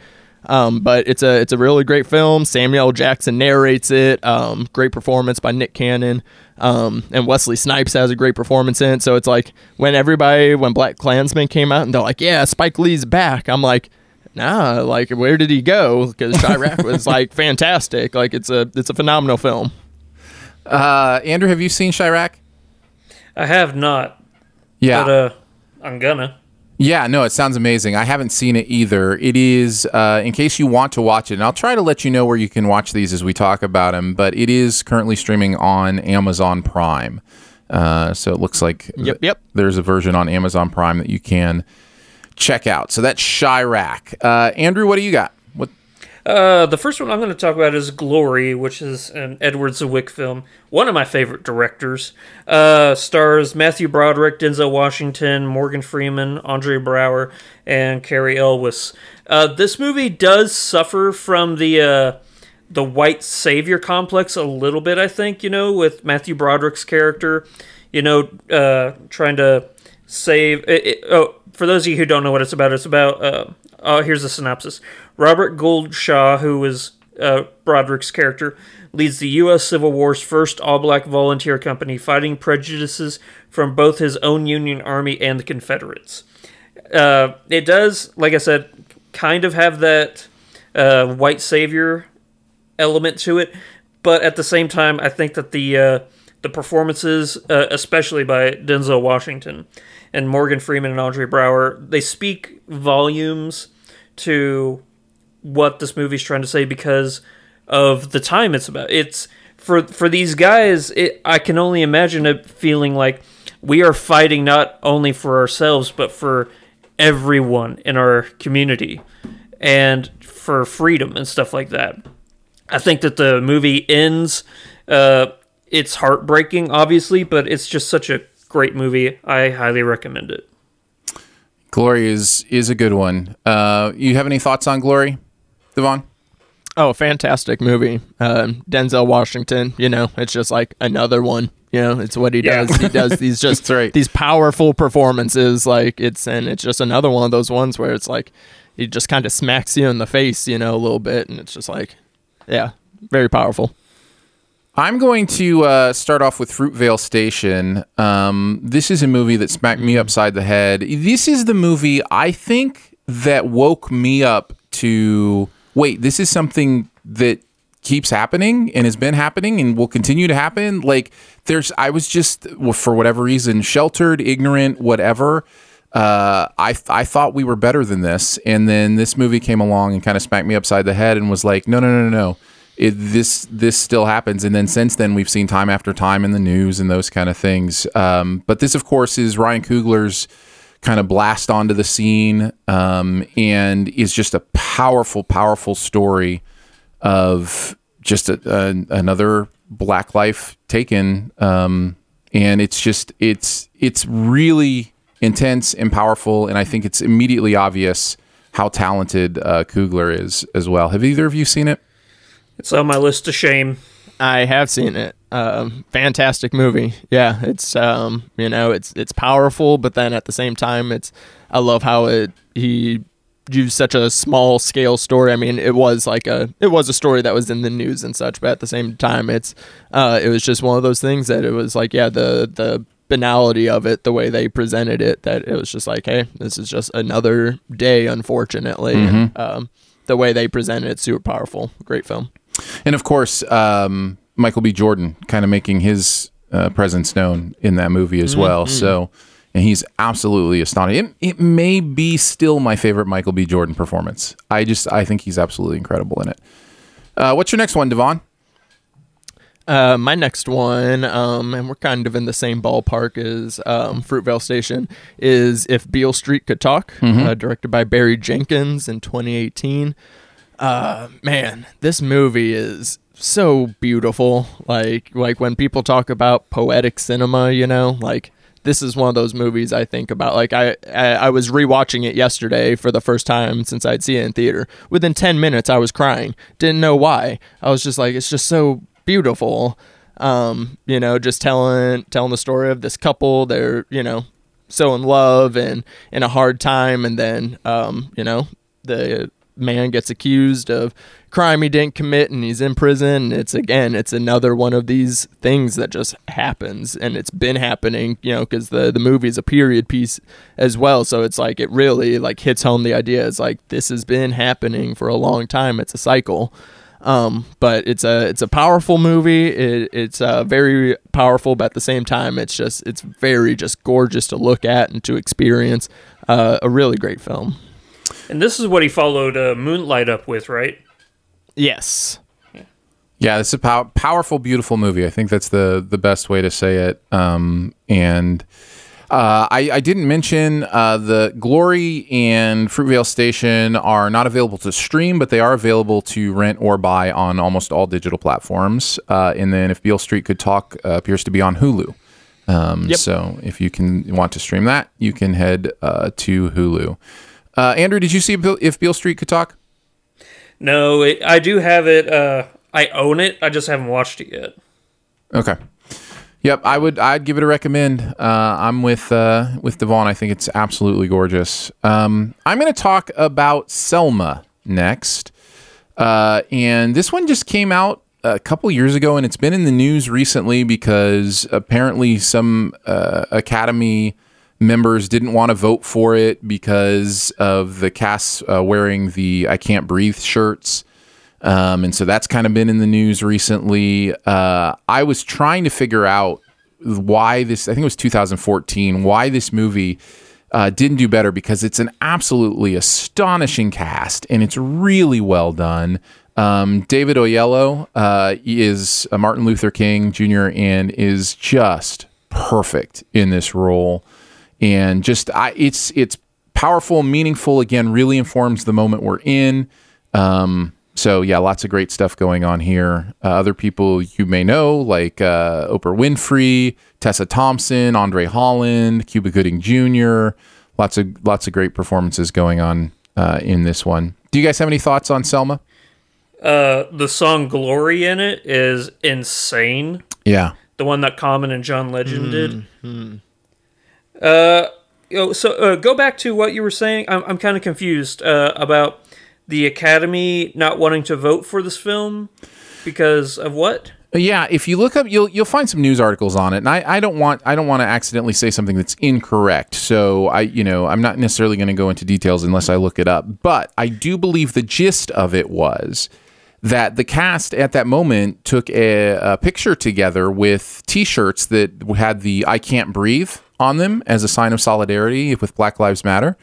Um, but it's a it's a really great film. Samuel Jackson narrates it. Um, great performance by Nick Cannon. Um, and Wesley Snipes has a great performance in it. So it's like when everybody when BlacKkKlansman came out and they're like, yeah, Spike Lee's back. I'm like, nah, like where did he go? Because Chi-Raq was like fantastic. Like it's a it's a phenomenal film. Uh, Andrew, have you seen Chi-Raq? I have not, Yeah. but uh, I'm gonna. Yeah, no, it sounds amazing. I haven't seen it either. It is, uh, in case you want to watch it, and I'll try to let you know where you can watch these as we talk about them, but it is currently streaming on Amazon Prime. Uh, so it looks like Yep, th- yep. there's a version on Amazon Prime that you can check out. So that's Chi-Raq. Uh, Andrew, what do you got? What? Uh, the first one I'm going to talk about is Glory, which is an Edward Zwick film. One of my favorite directors. Uh, stars Matthew Broderick, Denzel Washington, Morgan Freeman, Andre Braugher, and Cary Elwes. Uh, this movie does suffer from the uh, the white savior complex a little bit. I think you know with Matthew Broderick's character, you know, uh, trying to save. It, it- oh, for those of you who don't know what it's about, it's about. Uh, oh, here's the synopsis: Robert Gould Shaw, who was uh, Broderick's character, leads the U.S. Civil War's first all black volunteer company, fighting prejudices from both his own Union Army and the Confederates. Uh, it does, like I said, kind of have that uh, white savior element to it, but at the same time, I think that the uh, the performances, uh, especially by Denzel Washington and Morgan Freeman and Andre Braugher, they speak volumes to what this movie's trying to say because of the time it's about. It's for for these guys. It, I can only imagine it feeling like we are fighting not only for ourselves but for everyone in our community and for freedom and stuff like that. I think that the movie ends. Uh, it's heartbreaking, obviously, but it's just such a great movie. I highly recommend it. Glory is is a good one. Uh, you have any thoughts on Glory, Devon? Oh, fantastic movie. Um, Denzel Washington, you know, it's just like another one. You know, it's what he Yeah. does. He does these just right. these powerful performances. Like it's and it's just another one of those ones where it's like he just kind of smacks you in the face, you know, a little bit, and it's just like, yeah, very powerful. I'm going to uh, start off with Fruitvale Station. Um, this is a movie that smacked me upside the head. This is the movie I think that woke me up to wait, this is something that keeps happening and has been happening and will continue to happen. Like, there's, I was just, for whatever reason, sheltered, ignorant, whatever. Uh, I, I thought we were better than this. And then this movie came along and kind of smacked me upside the head and was like, no, no, no, no, no it, this this still happens and then since then we've seen time after time in the news and those kind of things um, but this of course is ryan coogler's kind of blast onto the scene um, and is just a powerful powerful story of just a, a, another black life taken um, and it's just it's it's really intense and powerful and i think it's immediately obvious how talented uh, Coogler is as well. Have either of you seen it? It's on my list of shame. I have seen it. Um, fantastic movie. Yeah, it's um, you know, it's it's powerful, but then at the same time, it's I love how it he used such a small scale story. I mean, it was like a it was a story that was in the news and such, but at the same time, it's uh, it was just one of those things that it was like, yeah, the the banality of it, the way they presented it, that it was just like, hey, this is just another day, unfortunately. And, um, the way they presented it, super powerful, great film. And of course, um, Michael B. Jordan kind of making his uh, presence known in that movie as well. So, and he's absolutely astonishing. It, it may be still my favorite Michael B. Jordan performance. I just, I think he's absolutely incredible in it. Uh, what's your next one, Devon? Uh, my next one, um, and we're kind of in the same ballpark as um, Fruitvale Station, is If Beale Street Could Talk, uh, directed by Barry Jenkins in 2018. Uh, man, this movie is so beautiful. Like, like when people talk about poetic cinema, you know, like this is one of those movies I think about. Like I, I, I was rewatching it yesterday for the first time since I'd seen it in theater. Within 10 minutes, I was crying. Didn't know why. I was just like, it's just so beautiful. Um, you know, just telling telling the story of this couple. They're you know so in love and in a hard time, and then um, you know the man gets accused of crime he didn't commit and he's in prison it's again it's another one of these things that just happens and it's been happening you know because the the movie is a period piece as well so it's like it really like hits home the idea it's like this has been happening for a long time it's a cycle um, but it's a it's a powerful movie. It, it's uh, very powerful, but at the same time, it's just it's very just gorgeous to look at and to experience. Uh, a really great film. And this is what he followed uh, Moonlight up with, right? Yes. Yeah, it's a pow- powerful, beautiful movie. I think that's the the best way to say it. Um, and uh, I, I didn't mention uh, the Glory and Fruitvale Station are not available to stream, but they are available to rent or buy on almost all digital platforms. Uh, and then, if Beale Street Could Talk uh, appears to be on Hulu. Um, Yep. So if you can want to stream that, you can head uh, to Hulu. Uh, Andrew, did you see if Beale Street Could Talk? No, it, I do have it. Uh, I own it. I just haven't watched it yet. Okay. Yep, I would. I'd give it a recommend. Uh, I'm with uh, with Devon. I think it's absolutely gorgeous. Um, I'm going to talk about Selma next, uh, and this one just came out a couple years ago, and it's been in the news recently because apparently some uh, Academy members didn't want to vote for it because of the cast uh, wearing the "I Can't Breathe" shirts. Um, and so that's kind of been in the news recently. Uh, I was trying to figure out why this, I think it was 2014, why this movie uh, didn't do better because it's an absolutely astonishing cast and it's really well done. Um, David Oyelowo uh, is Martin Luther King Jr. and is just perfect in this role, and just I, it's it's powerful, meaningful. Again, really informs the moment we're in. Um, so yeah, lots of great stuff going on here. Uh, other people you may know, like uh, Oprah Winfrey, Tessa Thompson, Andre Holland, Cuba Gooding Jr. Lots of lots of great performances going on uh, in this one. Do you guys have any thoughts on Selma? Uh, the song "Glory" in it is insane. Yeah, the one that Common and John Legend mm-hmm. did. Uh, so uh, go back to what you were saying. I'm I'm kind of confused uh, about the Academy not wanting to vote for this film because of what? Yeah, if you look up, you'll you'll find some news articles on it, and I, I don't want I don't want to accidentally say something that's incorrect. So I you know I'm not necessarily going to go into details unless I look it up. But I do believe the gist of it was that the cast at that moment took a, a picture together with T-shirts that had the "I can't breathe" on them as a sign of solidarity with Black Lives Matter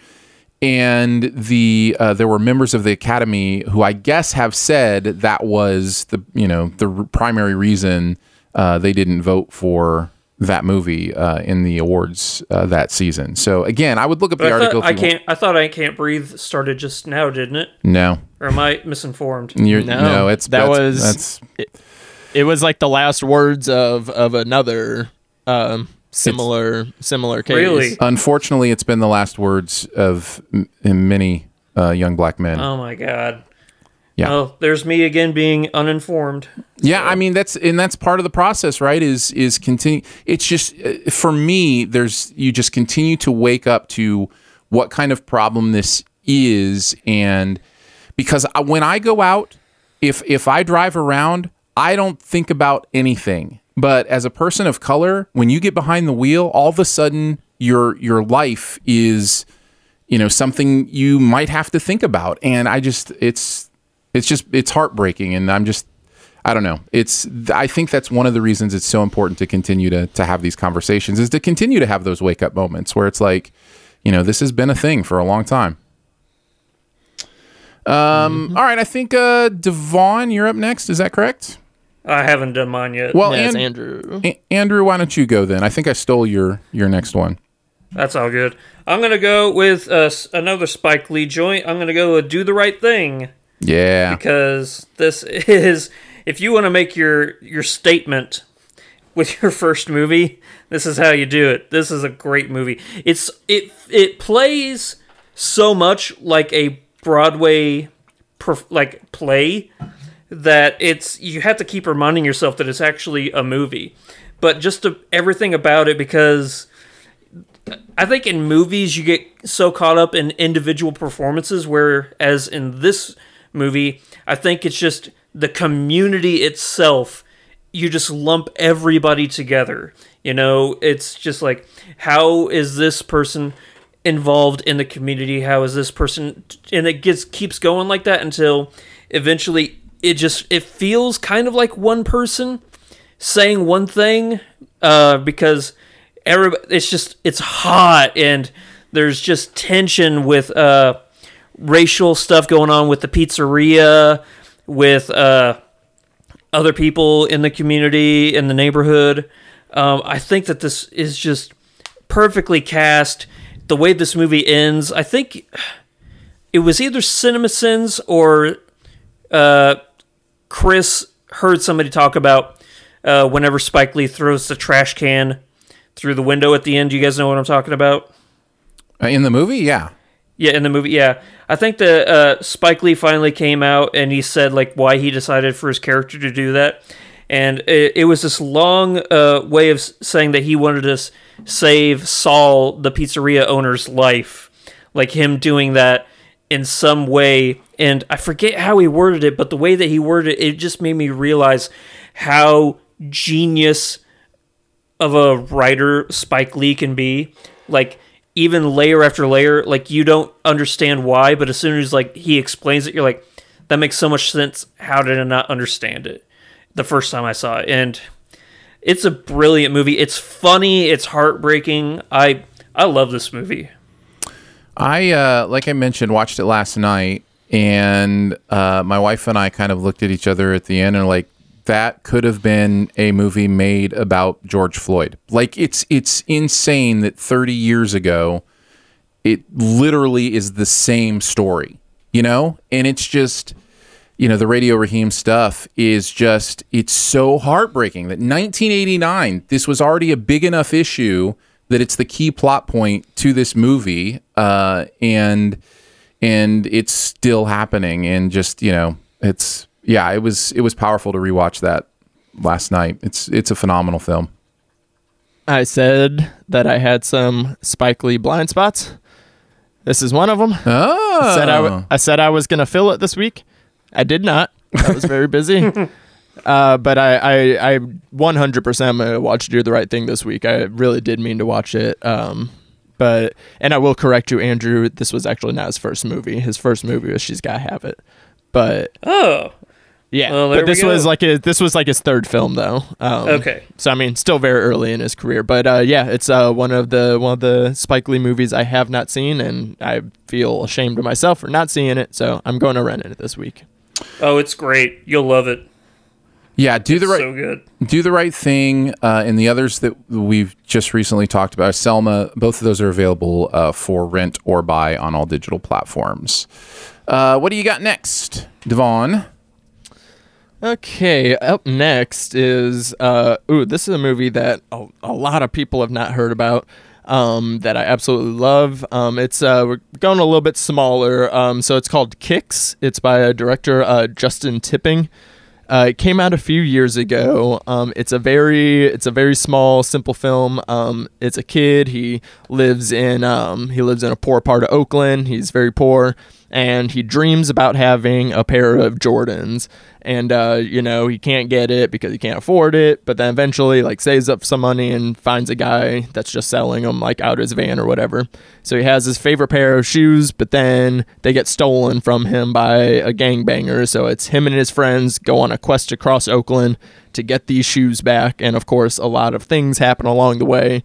and the uh, there were members of the academy who I guess have said that was the you know the r- primary reason uh, they didn't vote for that movie uh, in the awards uh, that season. So again, I would look up but the I article. I can't. I thought I can't breathe started just now, didn't it? No. Or am I misinformed? You're, no, no, it's that that's, was that's it, it, was like the last words of of another. Um, similar it's, similar case. Really? Unfortunately, it's been the last words of m- many uh, young black men. Oh my god. Yeah. Well, there's me again being uninformed. Yeah, I mean that's and that's part of the process, right? Is is continue. It's just uh, for me. There's you just continue to wake up to what kind of problem this is, and because when I go out, if if I drive around, I don't think about anything. But as a person of color, when you get behind the wheel, all of a sudden your your life is you know something you might have to think about and I just it's it's just it's heartbreaking and I'm just I don't know. It's I think that's one of the reasons it's so important to continue to to have these conversations is to continue to have those wake up moments where it's like, you know, this has been a thing for a long time. Um, mm-hmm. all right, I think uh Devon, you're up next. Is that correct? I haven't done mine yet. Well, yeah, and, Andrew. A- Andrew, why don't you go then? I think I stole your your next one. That's all good. I'm gonna go with uh, another Spike Lee joint. I'm gonna go with "Do the Right Thing." Yeah, because this is if you want to make your your statement with your first movie, this is how you do it. This is a great movie. It's it it plays so much like a Broadway perf- like play that it's you have to keep reminding yourself that it's actually a movie. But just to, everything about it because I think in movies you get so caught up in individual performances whereas in this movie I think it's just the community itself you just lump everybody together. You know, it's just like how is this person involved in the community? How is this person and it gets keeps going like that until eventually it just it feels kind of like one person saying one thing uh, because everybody it's just it's hot and there's just tension with uh, racial stuff going on with the pizzeria with uh, other people in the community in the neighborhood. Um, i think that this is just perfectly cast the way this movie ends. I think it was either CinemaSins or uh, Chris heard somebody talk about uh, whenever Spike Lee throws the trash can through the window at the end. You guys know what I'm talking about? Uh, in the movie, yeah. Yeah, in the movie, yeah. I think that uh, Spike Lee finally came out and he said like why he decided for his character to do that, and it, it was this long uh, way of saying that he wanted to save Sal, the pizzeria owner's life, like him doing that in some way and I forget how he worded it, but the way that he worded it, it just made me realize how genius of a writer Spike Lee can be. Like even layer after layer, like you don't understand why, but as soon as like he explains it, you're like, that makes so much sense. How did I not understand it the first time I saw it? And it's a brilliant movie. It's funny. It's heartbreaking. I I love this movie. I uh, like I mentioned, watched it last night, and uh, my wife and I kind of looked at each other at the end and like that could have been a movie made about George Floyd. Like it's it's insane that 30 years ago it literally is the same story, you know? And it's just you know, the Radio Raheem stuff is just it's so heartbreaking that 1989 this was already a big enough issue that it's the key plot point to this movie uh and and it's still happening and just, you know, it's yeah, it was it was powerful to rewatch that last night. It's it's a phenomenal film. I said that I had some Spike Lee blind spots. This is one of them. Oh, I said I, w- I said I was going to fill it this week. I did not. I was very busy. uh, but I, I, I 100% watched Do the Right Thing this week. I really did mean to watch it. Um, but and I will correct you, Andrew. This was actually not his first movie. His first movie was She's Gotta Have It. But Oh, yeah, Well, but this was like a, this was like his third film though. Um, Okay. so I mean, still very early in his career, but uh, yeah, it's uh, one of the one of the Spike Lee movies I have not seen, and I feel ashamed of myself for not seeing it. So I'm going to rent it this week. oh, it's great. You'll love it. Yeah. Do the right So good. do the right thing, uh, and the others that we've just recently talked about, Selma. Both of those are available uh, for rent or buy on all digital platforms. Uh, what do you got next, Devon? Okay, up next is uh ooh, this is a movie that a, a lot of people have not heard about. Um, that I absolutely love. Um, it's uh, we're going a little bit smaller. Um, so it's called Kicks. It's by a director uh, Justin Tipping. Uh, it came out a few years ago. Um, it's a very it's a very small, simple film. Um, it's a kid. He lives in um, he lives in a poor part of Oakland. He's very poor, and he dreams about having a pair of Jordans. And uh, you know he can't get it because he can't afford it. But then eventually, like saves up some money and finds a guy that's just selling them like out of his van or whatever. So he has his favorite pair of shoes, but then they get stolen from him by a gangbanger. So it's him and his friends go on a quest across Oakland to get these shoes back. And of course, a lot of things happen along the way.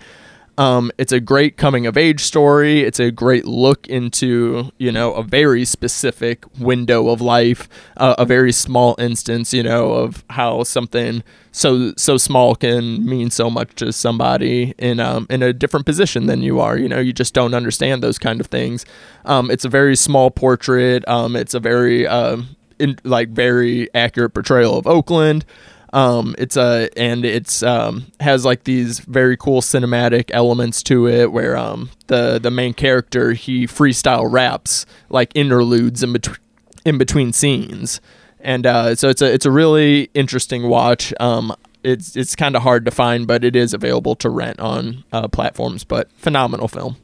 Um, it's a great coming of age story. It's a great look into, you know, a very specific window of life, uh, a very small instance, you know, of how something so so small can mean so much to somebody in um, in a different position than you are. You know, you just don't understand those kind of things. Um, it's a very small portrait. Um, it's a very um, in, like very accurate portrayal of Oakland. Um, it's a and it's um has like these very cool cinematic elements to it where um the the main character he freestyle raps like interludes in between in between scenes, and uh, so it's a it's a really interesting watch. Um, it's it's kind of hard to find, but it is available to rent on uh, platforms. But phenomenal film.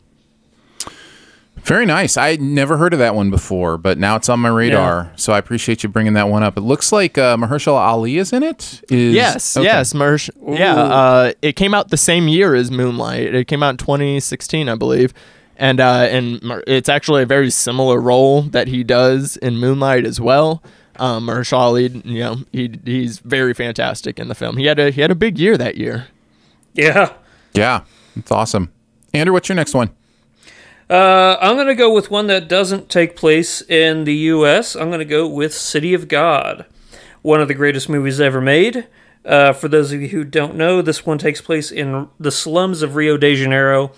Very nice. I never heard of that one before, but now it's on my radar. So I appreciate you bringing that one up. It looks like uh, Mahershala Ali is in it. Is Yes, okay. yes, Mersh. Yeah, uh, it came out the same year as Moonlight. It came out in 2016, I believe, and uh, and it's actually a very similar role that he does in Moonlight as well. Um, Mahershala Ali, you know, he he's very fantastic in the film. He had a he had a big year that year. Yeah. Yeah, it's awesome. Andrew, what's your next one? Uh, I'm going to go with one that doesn't take place in the U.S. I'm going to go with City of God, one of the greatest movies ever made. Uh, for those of you who don't know, this one takes place in the slums of Rio de Janeiro.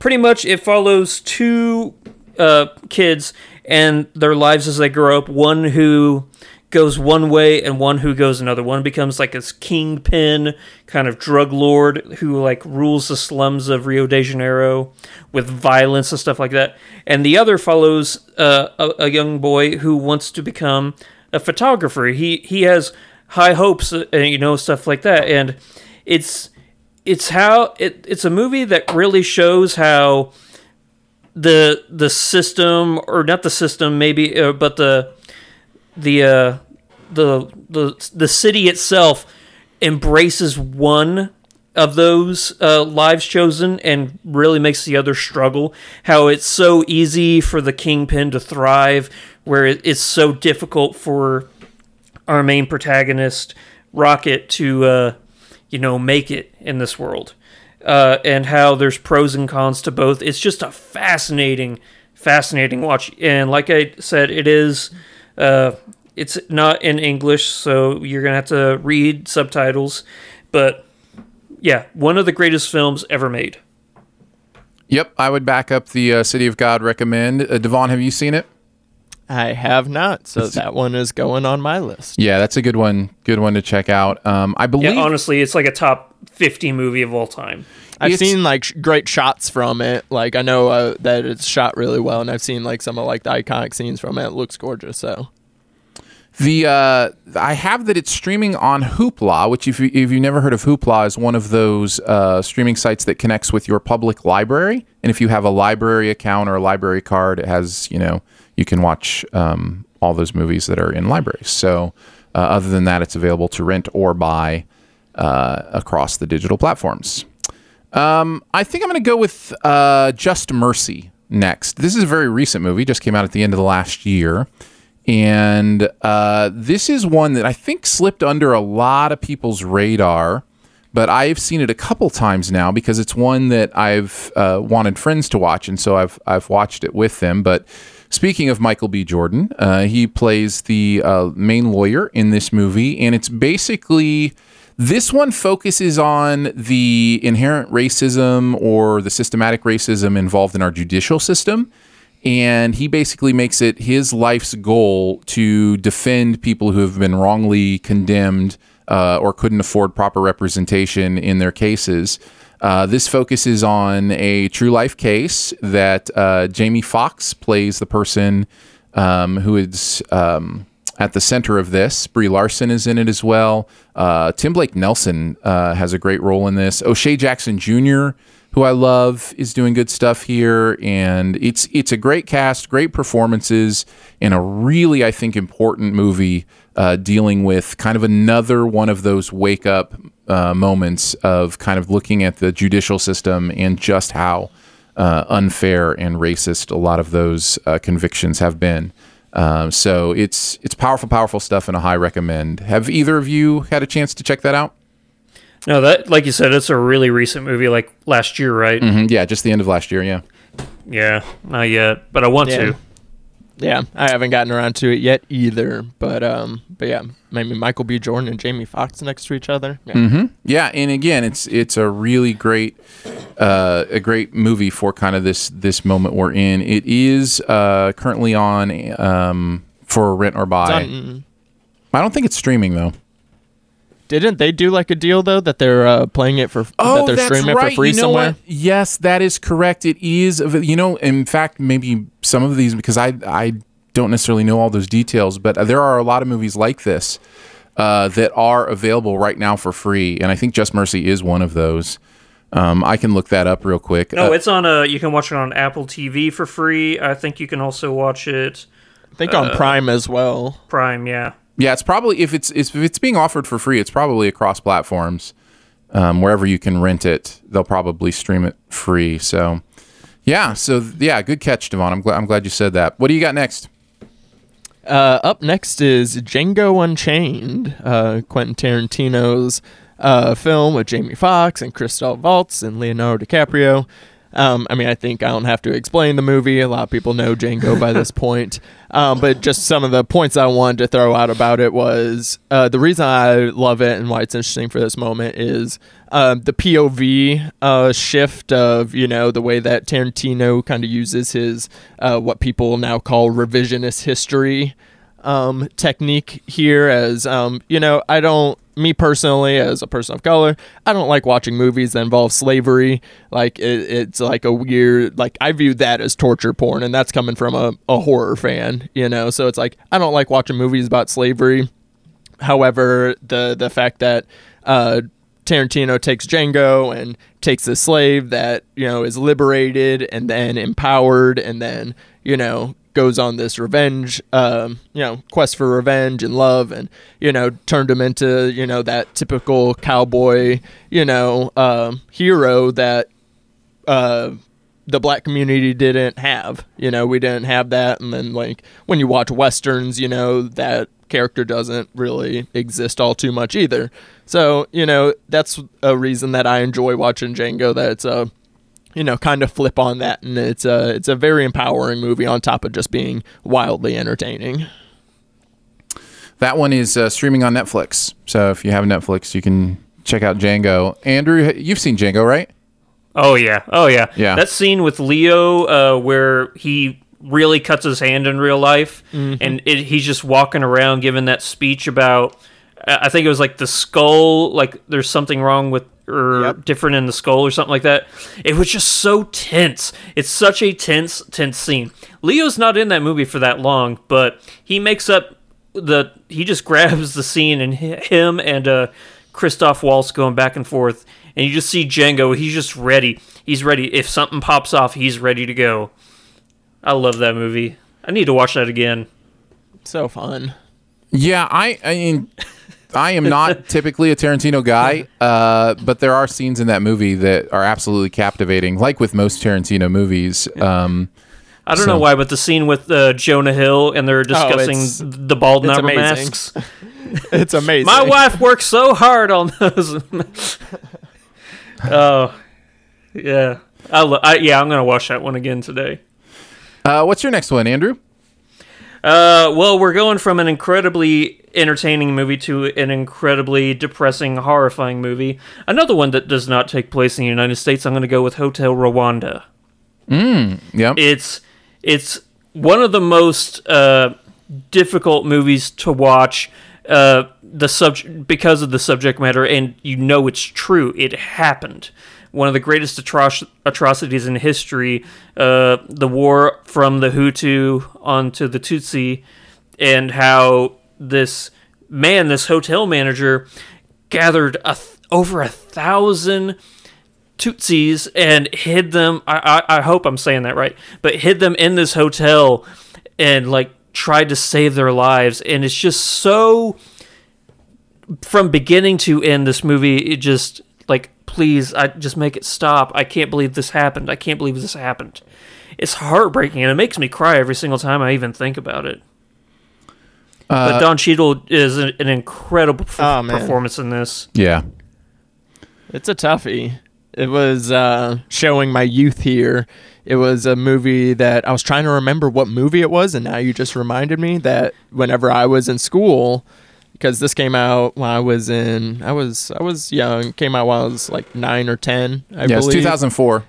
Pretty much, it follows two uh, kids and their lives as they grow up. One who goes one way and one who goes another. One becomes like this kingpin kind of drug lord who like rules the slums of Rio de Janeiro with violence and stuff like that. And the other follows uh, a, a young boy who wants to become a photographer. He he has high hopes uh, and you know stuff like that. And it's it's how it, it's a movie that really shows how the the system or not the system maybe uh, but the the uh, the the the city itself embraces one of those uh, lives chosen and really makes the other struggle. How it's so easy for the kingpin to thrive, where it's so difficult for our main protagonist Rocket to uh, you know make it in this world, uh, and how there's pros and cons to both. It's just a fascinating, fascinating watch. And like I said, it is. Uh, it's not in English, so you're gonna have to read subtitles. But yeah, one of the greatest films ever made. Yep, I would back up the uh, City of God recommend. Uh, Devon, have you seen it? I have not, so that one is going on my list. Yeah, that's a good one. Good one to check out. Um, I believe. Yeah, honestly, it's like a top 50 movie of all time. I've It's- seen like sh- great shots from it. Like I know uh, that it's shot really well, and I've seen like some of like the iconic scenes from it. It looks gorgeous. So The uh, I have that it's streaming on Hoopla, which if you, if you've never heard of Hoopla, is one of those uh, streaming sites that connects with your public library. And if you have a library account or a library card, it has you know you can watch um, all those movies that are in libraries. So uh, other than that, it's available to rent or buy uh, across the digital platforms. Um, I think I'm going to go with uh, Just Mercy next. This is a very recent movie, just came out at the end of the last year. And uh, this is one that I think slipped under a lot of people's radar, but I've seen it a couple times now because it's one that I've uh, wanted friends to watch, and so I've I've watched it with them. But speaking of Michael B. Jordan, uh, he plays the uh, main lawyer in this movie, and it's basically this one focuses on the inherent racism or the systematic racism involved in our judicial system. And he basically makes it his life's goal to defend people who have been wrongly condemned uh, or couldn't afford proper representation in their cases. Uh, this focuses on a true life case that uh, Jamie Foxx plays the person um, who is um, at the center of this. Brie Larson is in it as well. Uh, Tim Blake Nelson uh, has a great role in this. O'Shea Jackson Jr., who I love, is doing good stuff here, and it's it's a great cast, great performances, and a really I think important movie uh, dealing with kind of another one of those wake up uh, moments of kind of looking at the judicial system and just how uh, unfair and racist a lot of those uh, convictions have been. Um, so it's it's powerful, powerful stuff, and a high recommend. Have either of you had a chance to check that out? No, that like you said, it's a really recent movie, like last year, right? Mm-hmm, Yeah, just the end of last year. Yeah. Yeah, not yet, but I want Yeah. to. Yeah, I haven't gotten around to it yet either. But um, but yeah, maybe Michael B. Jordan and Jamie Foxx next to each other. Yeah. Yeah, and again, it's it's a really great uh, a great movie for kind of this this moment we're in. It is uh, currently on um, for rent or buy. On- I don't think it's streaming though. Didn't they do like a deal though that they're uh, playing it for that they're streaming it for free Oh, You know somewhere? what? Yes, that is correct. It is. You know, in fact, maybe some of these because I I don't necessarily know all those details, but there are a lot of movies like this uh, that are available right now for free, and I think Just Mercy is one of those. Um, I can look that up real quick. No, Uh, it's on. Uh, you can watch it on Apple TV for free. I think you can also watch it I think on Prime as well. Prime. Yeah. Yeah, it's probably if it's if it's being offered for free, it's probably across platforms. Um, wherever you can rent it, they'll probably stream it free. So, yeah, so yeah, good catch, Devon. I'm glad I'm glad you said that. What do you got next? Uh, up next is Django Unchained, uh, Quentin Tarantino's uh, film with Jamie Foxx and Christoph Waltz and Leonardo DiCaprio. Um, I mean, I think I don't have to explain the movie. A lot of people know Django by this point. Um, but just some of the points I wanted to throw out about it was uh, the reason I love it and why it's interesting for this moment is uh, the POV uh, shift of you know the way that Tarantino kind of uses his uh, what people now call revisionist history um, technique here as um, you know i don't me personally as a person of color i don't like watching movies that involve slavery. Like it, it's like a weird like i view that as torture porn and that's coming from a, a horror fan you know? So it's like i don't like watching movies about slavery. However the the fact that uh Tarantino takes Django and takes the slave that you know is liberated and then empowered and then you know goes on this revenge, um, you know, quest for revenge and love, and you know, turned him into you know that typical cowboy, you know, um, hero that uh, the black community didn't have. You know, we didn't have that, and then like when you watch westerns, you know that character doesn't really exist all too much either. So you know that's a reason that I enjoy watching Django. That it's a you know, kind of flip on that, and it's a it's a very empowering movie on top of just being wildly entertaining. That one is uh, streaming on Netflix. So if you have Netflix, you can check out Django. Andrew, you've seen Django, right? Oh yeah, oh yeah, Yeah. That scene with Leo, uh, where he really cuts his hand in real life, and it, he's just walking around giving that speech about. I I think it was like the skull, like there's something wrong with or Yep. different in the skull or something like that. It was just so tense. It's such a tense, tense scene. Leo's not in that movie for that long, but he makes up the. He just grabs the scene and him and uh, Christoph Waltz going back and forth, and you just see Django. He's just ready. He's ready. If something pops off, he's ready to go. I love that movie. I need to watch that again. So fun. Yeah, I, I mean, I am not typically a Tarantino guy, uh, but there are scenes in that movie that are absolutely captivating, like with most Tarantino movies. Um, I don't So- know why, but the scene with uh, Jonah Hill and they're discussing it's- the bald number amazing. masks. It's amazing. My wife worked so hard on those. oh, yeah. I, lo- I yeah, I'm gonna watch that one again today. uh, what's your next one, Andrew? Uh, well, we're going from an incredibly entertaining movie to an incredibly depressing, horrifying movie. Another one that does not take place in the United States. I'm going to go with Hotel Rwanda. Yeah, It's it's one of the most uh, difficult movies to watch. Uh, the subject because of the subject matter, and you know it's true. It happened. One of the greatest atroc- atrocities in history. Uh, the war from the Hutu onto the Tutsi, and how this man, this hotel manager, gathered a th- over a thousand Tutsis and hid them. I, I I hope I'm saying that right, but hid them in this hotel and like tried to save their lives. And it's just so from beginning to end. This movie, it just like please, I just make it stop. I can't believe this happened. I can't believe this happened. It's heartbreaking and it makes me cry every single time I even think about it. But Don Cheadle is an, an incredible perf- Oh, man. performance in this. yeah. It's a toughie. It was uh, showing my youth here. It was a movie that I was trying to remember what movie it was, and now you just reminded me that whenever I was in school, because this came out when I was in, I was I was young. Came out when I was like nine or ten. I Yeah, it's believe. 2004.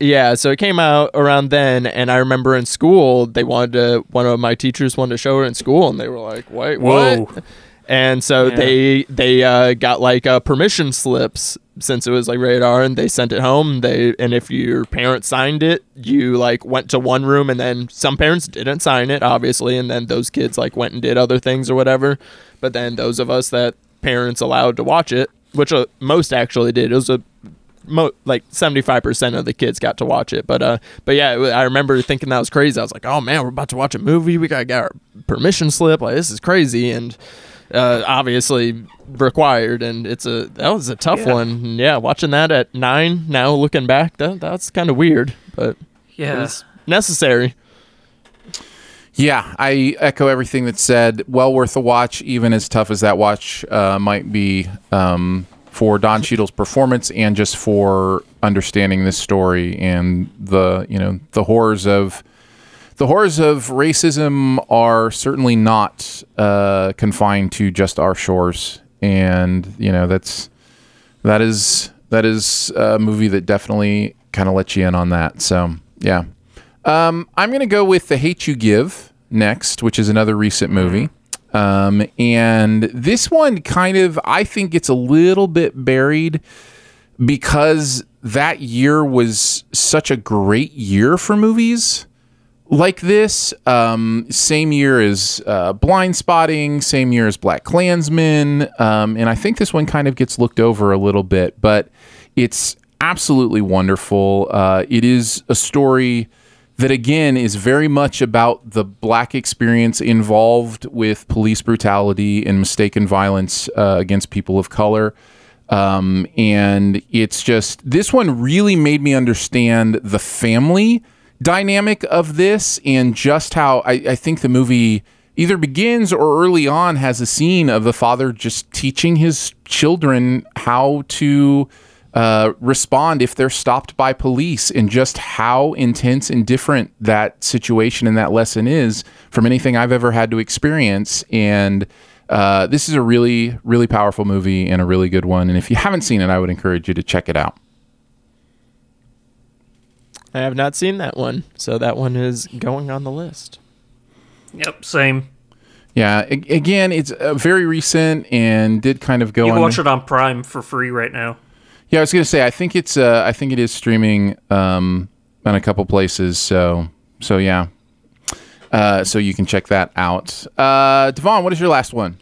Yeah, so it came out around then, and I remember in school they wanted to. One of my teachers wanted to show it in school, and they were like, "Wait, Whoa. what?" And so Yeah. they they uh, got like uh, permission slips since it was like radar, and they sent it home. They and if your parents signed it, you like went to one room, and then some parents didn't sign it, obviously, and then those kids like went and did other things or whatever. But then those of us that parents allowed to watch it, which uh, most actually did, it was a mo- like 75% of the kids got to watch it. But uh but yeah i remember thinking that was crazy. I was like oh man we're about to watch a movie. We gotta get our permission slip. Like this is crazy. And uh obviously required and it's a that was a tough Yeah. one. And yeah watching that at nine now looking back that that's kind of weird but Yeah. it's necessary. Yeah, I echo everything that's said. Well worth a watch, even as tough as that watch uh, might be um, for Don Cheadle's performance and just for understanding this story and the you know the horrors of the horrors of racism are certainly not uh, confined to just our shores, and you know that's that is that is a movie that definitely kind of lets you in on that. So yeah. Um, I'm to go with The Hate You Give next, which is another recent movie. Um, and this one kind of, I think, gets a little bit buried because that year was such a great year for movies like this. Um, same year as uh, Blind Spotting, same year as BlacKkKlansman. Um, and I think this one kind of gets looked over a little bit, but it's absolutely wonderful. Uh, it is a story that again is very much about the black experience involved with police brutality and mistaken violence uh, against people of color. Um, and it's just this one really made me understand the family dynamic of this and just how I, I think the movie either begins or early on has a scene of the father just teaching his children how to uh, respond if they're stopped by police and just how intense and different that situation and that lesson is from anything I've ever had to experience. And uh, this is a really, really powerful movie and a really good one. And if you haven't seen it, I would encourage you to check it out. I have not seen that one, so that one is going on the list. Yep, same. Yeah, again, it's uh, very recent and did kind of go You can on. watch it on Prime for free right now. Yeah, I was gonna say I think it's uh, I think it is streaming um, on a couple places. So so yeah, uh, so you can check that out. Uh, Devon, what is your last one?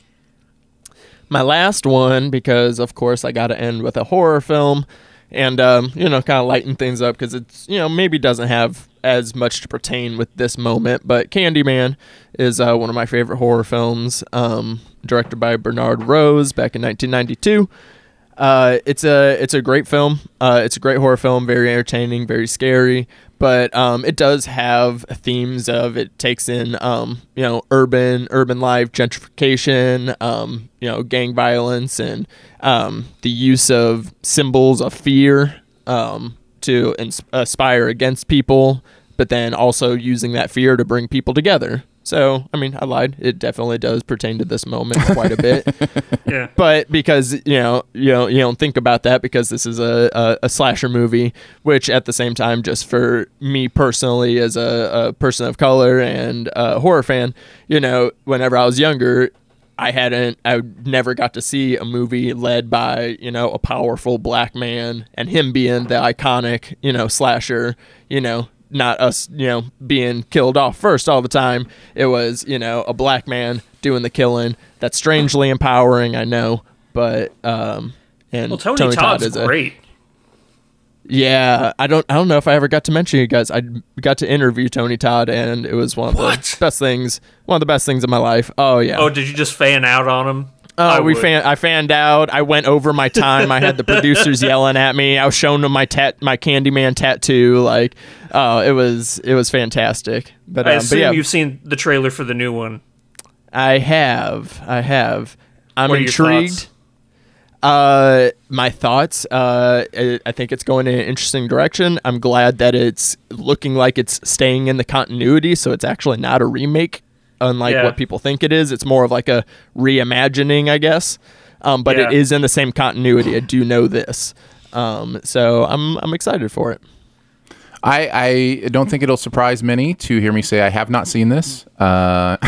My last one, because of course I got to end with a horror film, and um, you know, kind of lighten things up because it's you know maybe doesn't have as much to pertain with this moment, but Candyman is uh, one of my favorite horror films, um, directed by Bernard Rose back in 1992. Uh, it's a it's a great film. Uh, it's a great horror film, very entertaining, very scary. But um, it does have themes of it takes in um, you know urban urban life, gentrification, um, you know gang violence, and um, the use of symbols of fear um, to ins- aspire against people, but then also using that fear to bring people together. So, I mean, I lied. It definitely does pertain to this moment quite a bit Yeah. but because you know you know you don't think about that because this is a, a, a slasher movie which at the same time just for me personally as a, a person of color and a horror fan you know whenever i was younger i hadn't i never got to see a movie led by you know a powerful black man and him being the iconic you know slasher you know not us, you know, being killed off first all the time. It was, you know, a black man doing the killing. That's strangely empowering, I know, but um and Well, Tony, Todd's is a- great. yeah, I don't I don't know if I ever got to mention you guys. I got to interview Tony Todd and it was one of What? the best things, one of the best things in my life. Oh yeah. Oh, did you just fan out on him? Oh, I we would. fan. I fanned out. I went over my time. I had the producers yelling at me. I was showing them my tat, my Candyman tattoo. Like, oh, it was it was fantastic. But, I um, assume but yeah, you've seen the trailer for the new one. I have. I have. I'm intrigued. Uh, my thoughts. Uh, I think it's going in an interesting direction. I'm glad that it's looking like it's staying in the continuity, so it's actually not a remake, unlike Yeah. what people think it is. It's more of like a reimagining, I guess. Um, but it Yeah. is in the same continuity. I do know this. Um, so I'm I'm excited for it. I, I don't think it'll surprise many to hear me say I have not seen this. Uh,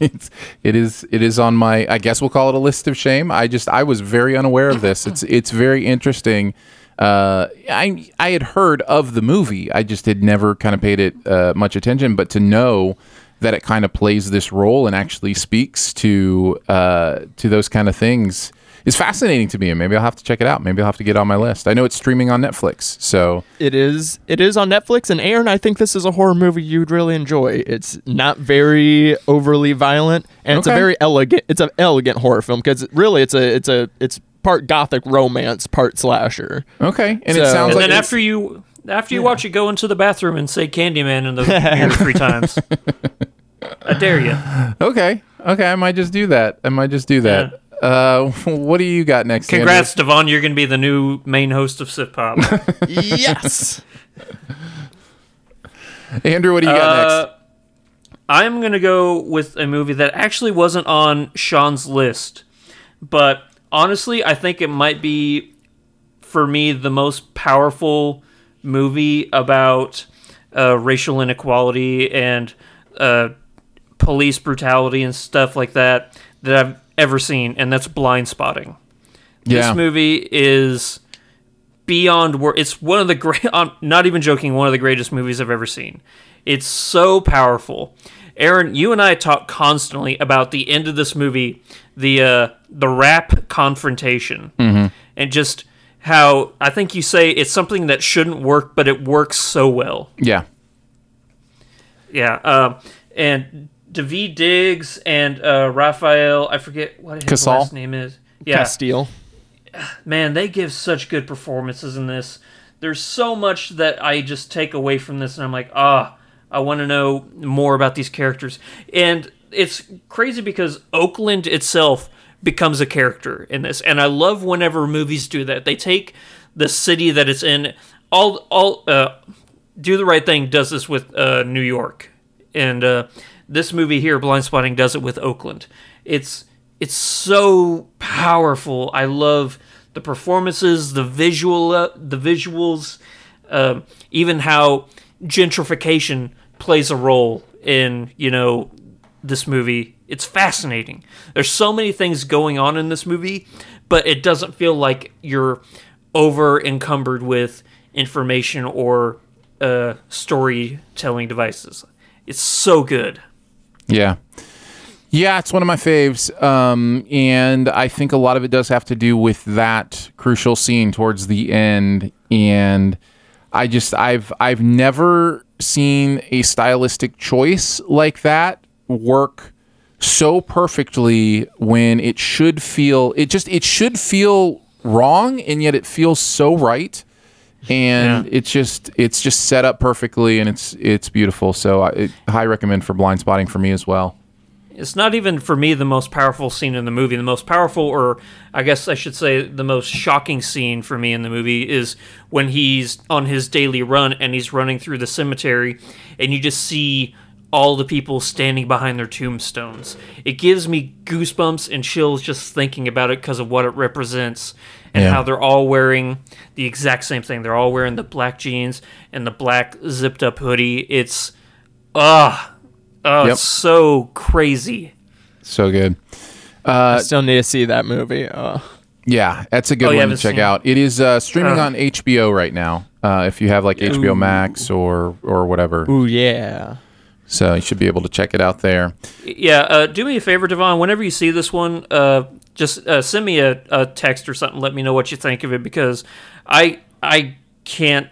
it's, it is it is on my I guess we'll call it a list of shame. I just I was very unaware of this. It's it's very interesting. Uh, I I had heard of the movie. I just had never kind of paid it uh, much attention. But to know that it kind of plays this role and actually speaks to uh, to those kind of things is fascinating to me. And maybe I'll have to check it out. Maybe I'll have to get it on my list. I know it's streaming on Netflix, so. It is. It is on Netflix, and Aaron, I think this is a horror movie you'd really enjoy. It's not very overly violent, and it's a very elegant. It's an elegant horror film because really, it's a it's a it's part gothic romance, part slasher. Okay, and it So- sounds And like then after you after you watch it, go into the bathroom and say Candyman in the mirror three times. I dare you. okay, okay, I might just do that. I might just do that. Uh, what do you got next? Andrew? Congrats, Devon. You're going to be the new main host of SiftPop. yes. Andrew. What do you got Uh, next? I'm going to go with a movie that actually wasn't on Sean's list, but honestly, I think it might be, for me, the most powerful movie about uh, racial inequality and uh, police brutality and stuff like that that I've ever seen, and that's Blind Spotting. Yeah, This movie is beyond wor It's one of the great. I'm not even joking. One of the greatest movies I've ever seen. It's so powerful. Aaron, you and I talk constantly about the end of this movie, the uh, the rap confrontation, and just how I think you say it's something that shouldn't work, but it works so well. yeah, Yeah, um, and Daveed Diggs and uh, Rafael, I forget what his Casal? last name is. Yeah, Castile. man, they give such good performances in this. There's so much that I just take away from this, and I'm like, ah, I want to know more about these characters. And it's crazy because Oakland itself becomes a character in this, and I love whenever movies do that. They take the city that it's in. All, all, uh, do the right thing does this with uh, New York, and uh, this movie here, Blind Spotting, does it with Oakland. It's it's so powerful. I love the performances, the visual, uh, the visuals, um, even how gentrification plays a role in you know this movie. It's fascinating. There's so many things going on in this movie, but it doesn't feel like you're over encumbered with information or uh, storytelling devices. It's so good. Yeah. Yeah, it's one of my faves. Um, and I think a lot of it does have to do with that crucial scene towards the end. And I just I've I've never seen a stylistic choice like that work so perfectly when it should feel it just it should feel wrong and yet it feels so right and Yeah. it's just it's just set up perfectly and it's it's beautiful so I it, high recommend for blind spotting for me as well It's not even for me the most powerful scene in the movie. The most powerful, or I guess I should say, the most shocking scene for me in the movie is when he's on his daily run and he's running through the cemetery, and you just see all the people standing behind their tombstones. It gives me goosebumps and chills just thinking about it because of what it represents and Yeah. how they're all wearing the exact same thing. They're all wearing the black jeans and the black zipped up hoodie. It's ah. Oh, Yep. it's so crazy. so good I still need to see that movie. Uh, Yeah, that's a good Oh, you one to check seen it? out. It is uh, streaming Uh. on HBO right now. Uh, if you have like HBO Max or or whatever, ooh yeah. so you should be able to check it out there. Yeah, uh, do me a favor, Devon. Whenever you see this one, uh, just uh, send me a, a text or something. Let me know what you think of it because I I can't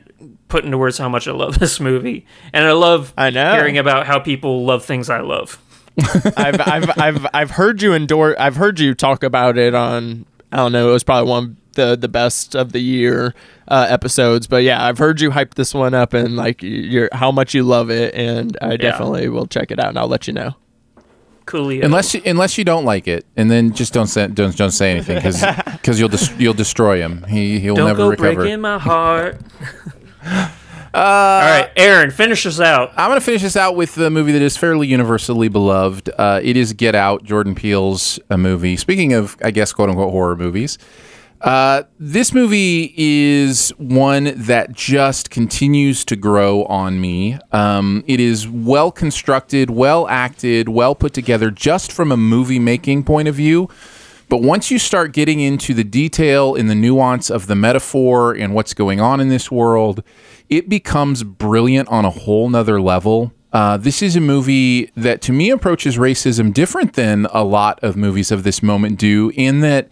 put into words how much I love this movie, and I love I know. hearing about how people love things I love. I've I've I've I've heard you endorse. I've heard you talk about it on. I don't know. It was probably one of the the best of the year uh, episodes. But yeah, I've heard you hype this one up and like you're how much you love it, and I definitely will check it out and I'll let you know. Coolio. Unless you, unless you don't like it, and then just don't say don't, don't say anything because you'll dis- you'll destroy him. He he'll don't never go recover. breaking my heart. All right, Aaron, finish us out. I'm going to finish this out with the movie that is fairly universally beloved. Uh, it is Get Out, Jordan Peele's a movie. Speaking of, I guess, quote unquote horror movies, uh, this movie is one that just continues to grow on me. Um, it is well constructed, well acted, well put together, just from a movie making point of view. But once you start getting into the detail and the nuance of the metaphor and what's going on in this world, it becomes brilliant on a whole nother level. Uh, this is a movie that to me approaches racism different than a lot of movies of this moment do, in that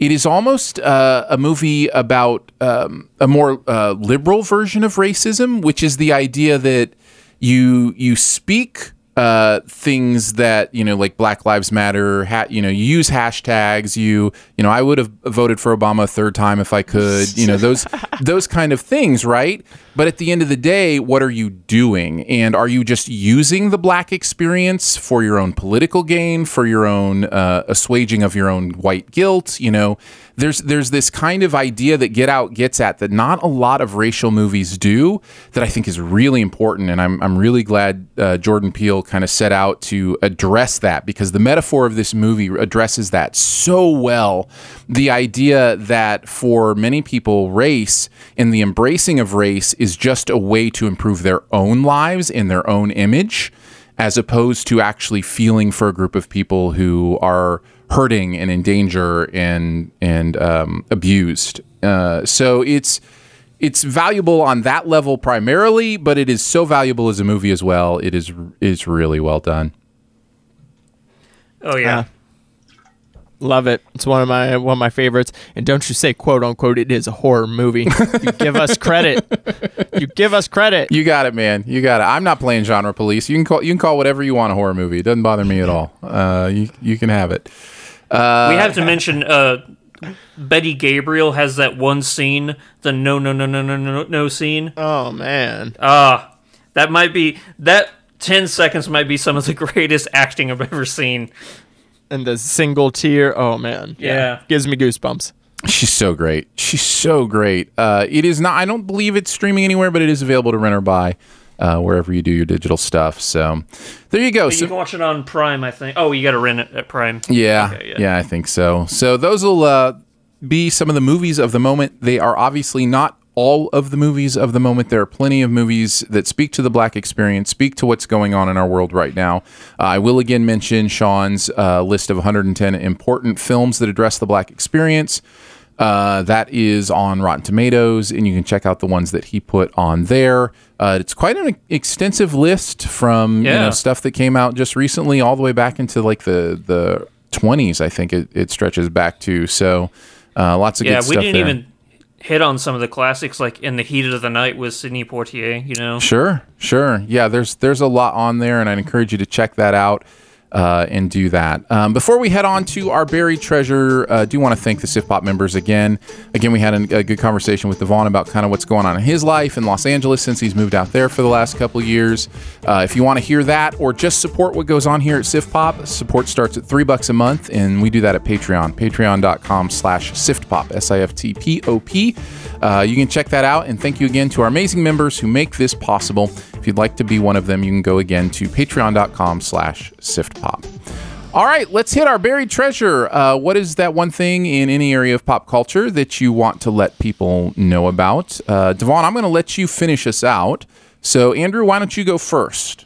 it is almost uh, a movie about um, a more uh, liberal version of racism, which is the idea that you you speak uh, things that you know, like Black Lives Matter. Ha- you know, you use hashtags. You you know, I would have voted for Obama a third time if I could. You know, those those kind of things, right? But at the end of the day, what are you doing? And are you just using the black experience for your own political gain, for your own uh, assuaging of your own white guilt? You know, there's there's this kind of idea that Get Out gets at that not a lot of racial movies do that I think is really important, and I'm I'm really glad uh, Jordan Peele kind of set out to address that because the metaphor of this movie addresses that so well. The idea that for many people, race and the embracing of race is just a way to improve their own lives in their own image as opposed to actually feeling for a group of people who are hurting and in danger and and um, abused. Uh, so it's it's valuable on that level primarily, but it is so valuable as a movie as well. It is is really well done. Oh yeah. Love it. It's one of my one of my favorites. And don't you say quote unquote it is a horror movie. you give us credit. You give us credit. You got it, man. You got it. I'm not playing genre police. You can call you can call whatever you want a horror movie. It doesn't bother me at all. Uh, you you can have it. Uh, we have to mention uh, Betty Gabriel has that one scene, the no no no no no no no scene. Oh man. Ah, that might be that 10 seconds might be some of the greatest acting I've ever seen. And the single tear, oh man. Yeah. Gives me goosebumps. She's so great. She's so great. Uh, it is not. I don't believe it's streaming anywhere, but it is available to rent or buy uh, wherever you do your digital stuff. So there you go. But so, you can watch it on Prime, I think. Oh, you got to rent it at Prime. Yeah, Okay, yeah, yeah. I think so. So those will uh, be some of the movies of the moment. They are obviously not all of the movies of the moment. There are plenty of movies that speak to the black experience, speak to what's going on in our world right now. Uh, I will again mention Sean's uh, list of 110 important films that address the black experience. Uh, that is on Rotten Tomatoes, and you can check out the ones that he put on there. Uh, it's quite an extensive list from you know stuff that came out just recently, all the way back into like the the 20s. I think it, it stretches back to. So uh, lots of Yeah, good we stuff didn't there. even hit on some of the classics like In the Heat of the Night with Sidney Poitier, you know? Sure, sure. Yeah, there's there's a lot on there, and I'd encourage you to check that out uh, and do that. Um, before we head on to our buried treasure, uh, do want to thank the SiftPop members again. Again, we had a, a good conversation with Devon about kind of what's going on in his life in Los Angeles since he's moved out there for the last couple years. Uh, if you want to hear that or just support what goes on here at SiftPop, support starts at three bucks a month, and we do that at Patreon. Patreon.com slash SiftPop, S-I-F-T-P-O-P. Uh, you can check that out, and thank you again to our amazing members who make this possible. If you'd like to be one of them, you can go again to patreon.com slash siftpop. All right, let's hit our buried treasure. Uh, what is that one thing in any area of pop culture that you want to let people know about? Uh, Devon, I'm going to let you finish us out. So, Andrew, why don't you go first?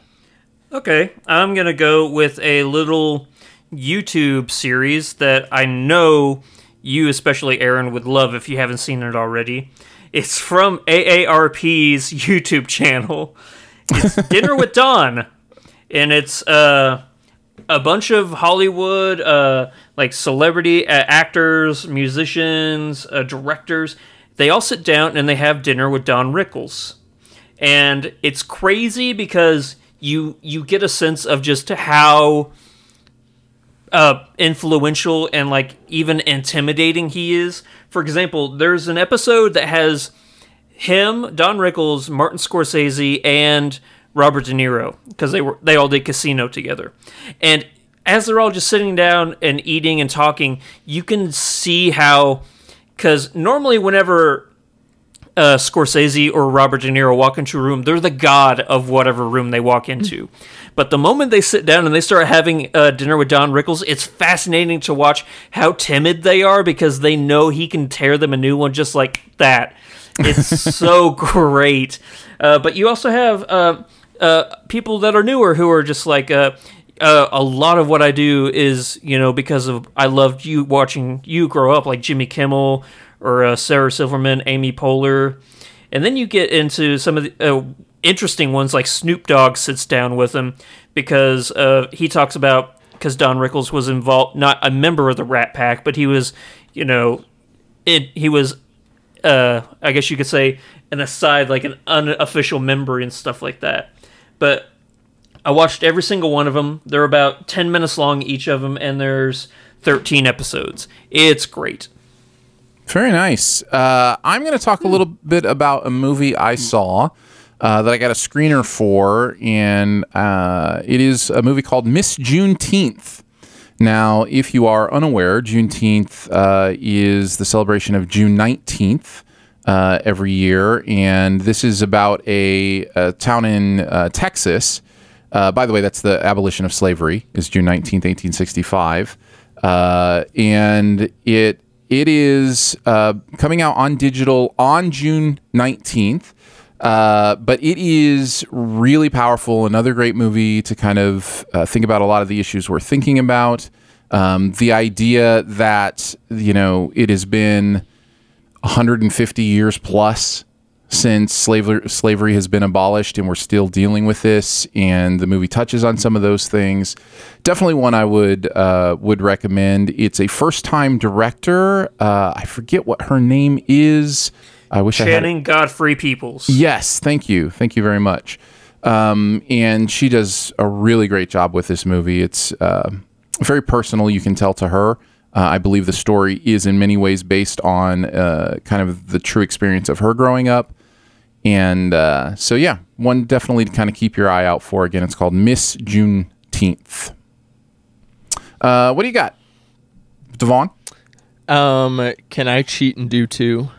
Okay, I'm going to go with a little YouTube series that I know you, especially Aaron, would love if you haven't seen it already. It's from AARP's YouTube channel. It's Dinner with Don, and it's uh, a bunch of Hollywood, uh, like celebrity uh, actors, musicians, uh, directors. They all sit down and they have dinner with Don Rickles and it's crazy because you you get a sense of just how uh, influential and like even intimidating he is. For example, there's an episode that has him, Don Rickles, Martin Scorsese, and Robert De Niro because they were they all did Casino together, and as they're all just sitting down and eating and talking, you can see how because normally whenever uh, Scorsese or Robert De Niro walk into a room, they're the god of whatever room they walk into. But the moment they sit down and they start having uh, dinner with Don Rickles, it's fascinating to watch how timid they are because they know he can tear them a new one just like that. It's so great. Uh, but you also have uh, uh, people that are newer who are just like, uh, uh, a lot of what I do is, you know, because of I loved you watching you grow up, like Jimmy Kimmel or uh, Sarah Silverman, Amy Poehler, and then you get into some of the uh, interesting ones, like Snoop Dogg sits down with him because uh, he talks about because Don Rickles was involved, not a member of the Rat Pack, but he was, you know, it he was, uh, I guess you could say, an aside, like an unofficial member and stuff like that, but. I watched every single one of them. They're about 10 minutes long, each of them, and there's 13 episodes. It's great. Very nice. Uh, I'm going to talk a little bit about a movie I saw uh, that I got a screener for, and uh, it is a movie called Miss Juneteenth. Now, if you are unaware, Juneteenth uh, is the celebration of June 19th uh, every year, and this is about a, a town in uh, Texas. Uh, by the way, that's the abolition of slavery is June 19th, 1865. Uh, and it it is uh, coming out on digital on June 19th. Uh, but it is really powerful. Another great movie to kind of uh, think about a lot of the issues we're thinking about. Um, the idea that, you know, it has been 150 years plus since slavery slavery has been abolished and we're still dealing with this and the movie touches on some of those things definitely one i would uh, would recommend it's a first time director uh, i forget what her name is i wish i had Channing Godfrey Peoples. Yes, thank you, thank you very much. Um, and she does a really great job with this movie. It's uh, very personal. You can tell to her. Uh, I believe the story is in many ways based on uh, kind of the true experience of her growing up. And uh, so, yeah, one definitely to kind of keep your eye out for. Again, it's called Miss Juneteenth. Uh, what do you got, Devon? Um, can I cheat and do two?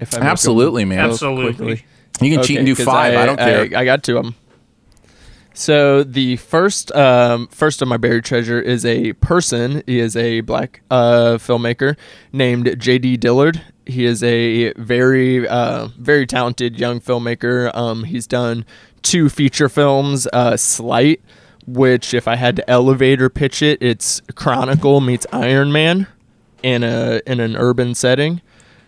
If I Absolutely, man. Absolutely. You can cheat and do five. I, don't care. I, I got two of them. So the first, um, first of my buried treasure is a person. He is a black uh, filmmaker named J.D. Dillard. He is a very, uh, very talented young filmmaker. Um, he's done two feature films, uh, Sleight, which if I had to elevator pitch it, it's Chronicle meets Iron Man in a in an urban setting.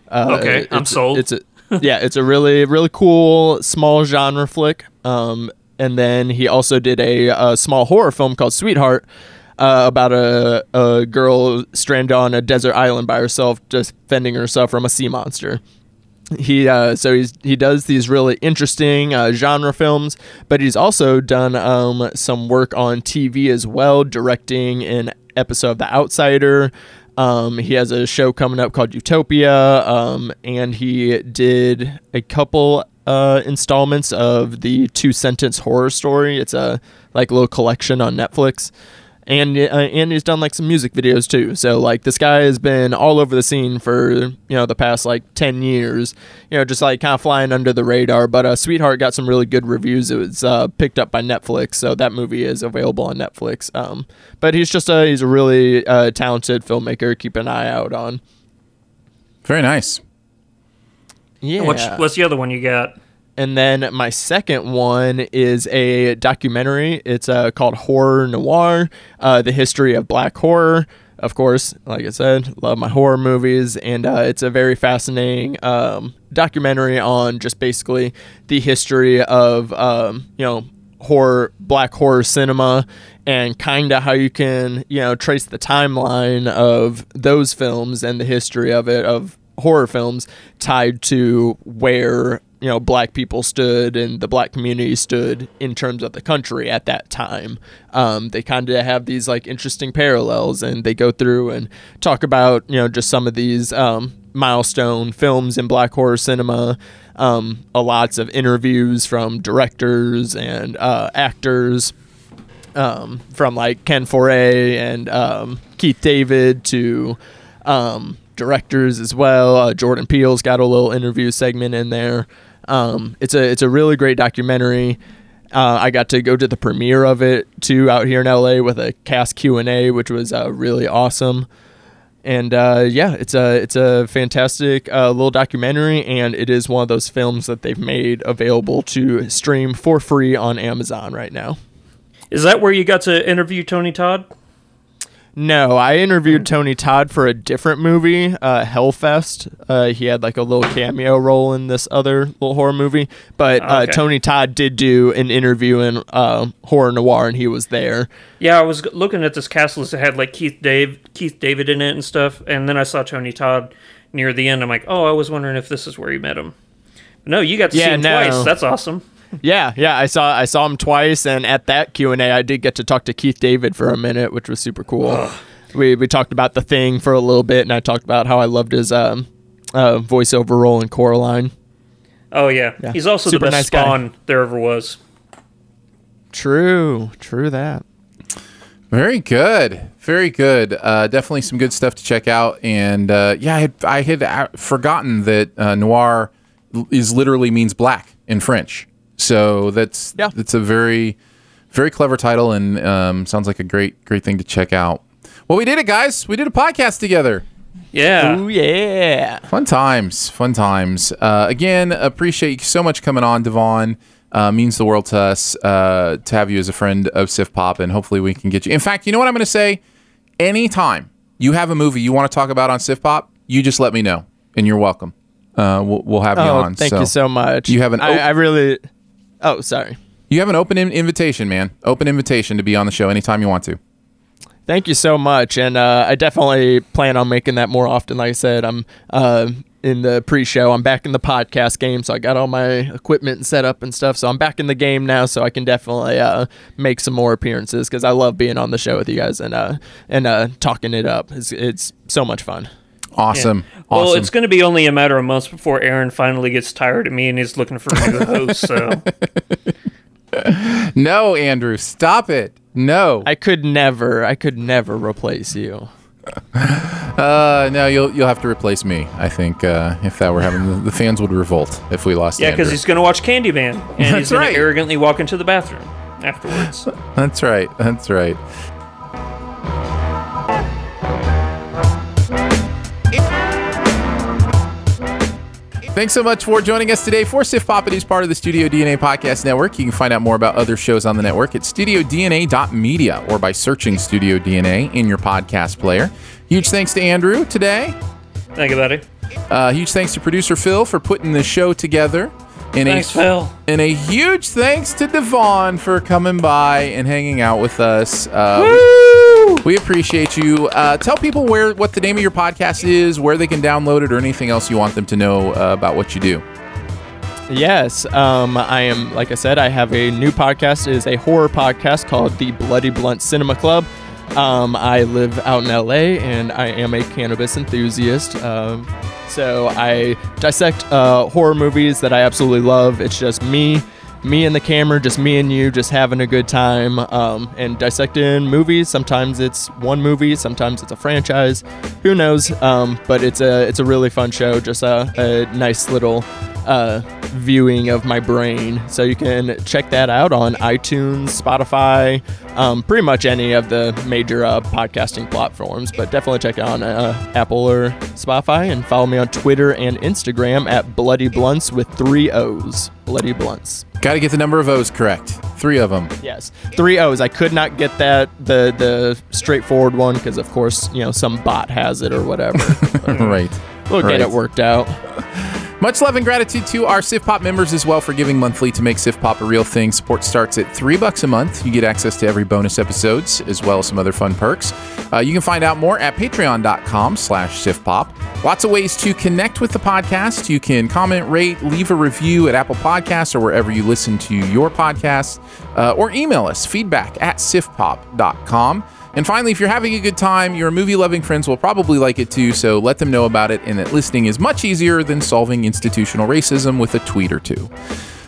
Uh, Okay, I'm sold. It's a yeah, it's a really really cool small genre flick. Um, and then he also did a, a small horror film called Sweetheart. Uh, about a, a girl stranded on a desert island by herself, defending herself from a sea monster he uh, so he's he does these really interesting uh, genre films, but he's also done um, some work on TV as well, directing an episode of The Outsider. Um, he has a show coming up called Utopia, um, and he did a couple uh, installments of the Two Sentence Horror Story. It's a like little collection on Netflix and uh, and he's done like some music videos too. So like this guy has been all over the scene for you know the past like ten years. You know, just like kind of flying under the radar. But uh, Sweetheart got some really good reviews. It was uh, picked up by Netflix, so that movie is available on Netflix. Um, but he's just a he's a really uh, talented filmmaker. Keep an eye out on. Very nice. Yeah. What's, what's the other one you got? And then my second one is a documentary. It's uh, called Horror Noir, uh, the history of black horror. Of course, like I said, love my horror movies, and uh, it's a very fascinating um, documentary on just basically the history of um, you know horror, black horror cinema, and kind of how you can you know trace the timeline of those films and the history of it of horror films tied to where you know black people stood and the black community stood in terms of the country at that time um, they kind of have these like interesting parallels and they go through and talk about you know just some of these um, milestone films in black horror cinema um, a lots of interviews from directors and uh, actors um, from like Ken Foree and um, Keith David to um, directors as well. Uh, Jordan Peele's got a little interview segment in there. Um, it's a it's a really great documentary. Uh, I got to go to the premiere of it too out here in LA with a cast Q and A, which was uh, really awesome. And uh, yeah, it's a it's a fantastic uh, little documentary, and it is one of those films that they've made available to stream for free on Amazon right now. Is that where you got to interview Tony Todd? No, I interviewed Tony Todd for a different movie, uh, Hellfest. Uh, he had like a little cameo role in this other little horror movie, but uh, Okay. Tony Todd did do an interview in uh, horror noir, and he was there. Yeah, I was looking at this cast list that had like Keith Dave, Keith David in it and stuff, and then I saw Tony Todd near the end. I'm like, oh, I was wondering if this is where you met him. No, you got to see him no. twice. That's awesome. Yeah, yeah, I saw I saw him twice, and at that Q and A, I did get to talk to Keith David for a minute, which was super cool. We we talked about the thing for a little bit, and I talked about how I loved his um, uh, voiceover role in Coraline. Oh yeah, Yeah. he's also Super the best nice guy. There ever was. True, true that. Very good, very good. Uh, definitely some good stuff to check out. And uh, yeah, I had, I had uh, forgotten that uh, noir is literally means black in French. So that's Yeah. that's a very very clever title and um, sounds like a great great thing to check out. Well, we did it, guys. We did a podcast together. Yeah. Oh yeah. Fun times, fun times. Uh, again, appreciate you so much coming on, Devon. Uh, means the world to us uh, to have you as a friend of SiftPop, and hopefully we can get you. In fact, you know what I'm going to say? Anytime you have a movie you want to talk about on SiftPop, you just let me know, and you're welcome. uh, we'll, we'll have you Oh, on. thank you so much. You have an I, I really. Oh, sorry. you have an open in- invitation, man. Open invitation to be on the show anytime you want to. Thank you so much, and uh, I definitely plan on making that more often. Like I said, I'm uh, in the pre-show. I'm back in the podcast game, so I got all my equipment set up and stuff. So I'm back in the game now, so I can definitely uh, make some more appearances because I love being on the show with you guys and uh, and uh, talking it up. It's, it's so much fun. Awesome. Well, awesome. it's going to be only a matter of months before Aaron finally gets tired of me and is looking for a new host. So no, Andrew, stop it. No. I could never, I could never replace you. Uh, no, you'll you'll have to replace me. I think uh, if that were happening, the, the fans would revolt if we lost. yeah, because he's going to watch Candyman and That's he's going right. to arrogantly walk into the bathroom afterwards. That's right. That's right. Thanks so much for joining us today for SiftPop. It is part of the Studio DNA Podcast Network. You can find out more about other shows on the network at studiodna.media or by searching Studio DNA in your podcast player. Huge thanks to Andrew today. Thank you, buddy. Uh, huge thanks to producer Phil for putting the show together. And Thanks, a, Phil. And a huge thanks to Devon for coming by and hanging out with us. Uh, we, we appreciate you. Uh, tell people where what the name of your podcast is, where they can download it, or anything else you want them to know uh, about what you do. Yes, um, I am. Like I said, I have a new podcast. It is a horror podcast called the Bloody Blunt Cinema Club. Um, I live out in LA, and I am a cannabis enthusiast. Um, so I dissect uh, horror movies that I absolutely love. It's just me, me and the camera, just me and you, just having a good time, um, and dissecting movies. Sometimes it's one movie, sometimes it's a franchise. Who knows? Um, but it's a it's a really fun show. Just a, a nice little uh, viewing of my brain. So you can check that out on iTunes, Spotify, um, pretty much any of the major uh, podcasting platforms. But definitely check it out on uh, Apple or Spotify and follow me on Twitter and Instagram at Bloody Blunts with three O's. Bloody Blunts. Got to get the number of O's correct. Three of them. Yes, three O's. I could not get that the the straightforward one because of course you know some bot has it or whatever. right. We'll Right. get it worked out. Much love and gratitude to our SiftPop members as well for giving monthly to make SiftPop a real thing. Support starts at three bucks a month. You get access to every bonus episodes as well as some other fun perks. Uh, you can find out more at patreon.com slash siftpop. Lots of ways to connect with the podcast. You can comment, rate, leave a review at Apple Podcasts or wherever you listen to your podcasts, uh, or email us feedback at siftpop.com. And finally, if you're having a good time, your movie loving friends will probably like it too, so let them know about it and that listening is much easier than solving institutional racism with a tweet or two.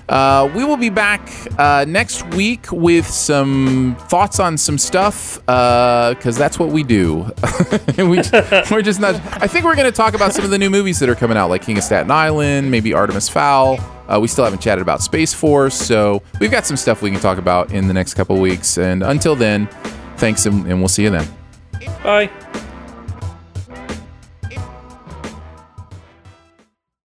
Uh, we will be back uh, next week with some thoughts on some stuff because that's what we do. we, are just not. I think we're going to talk about some of the new movies that are coming out, like King of Staten Island, maybe Artemis Fowl. Uh, we still haven't chatted about Space Force, so we've got some stuff we can talk about in the next couple weeks. And until then, thanks, and, and we'll see you then. Bye.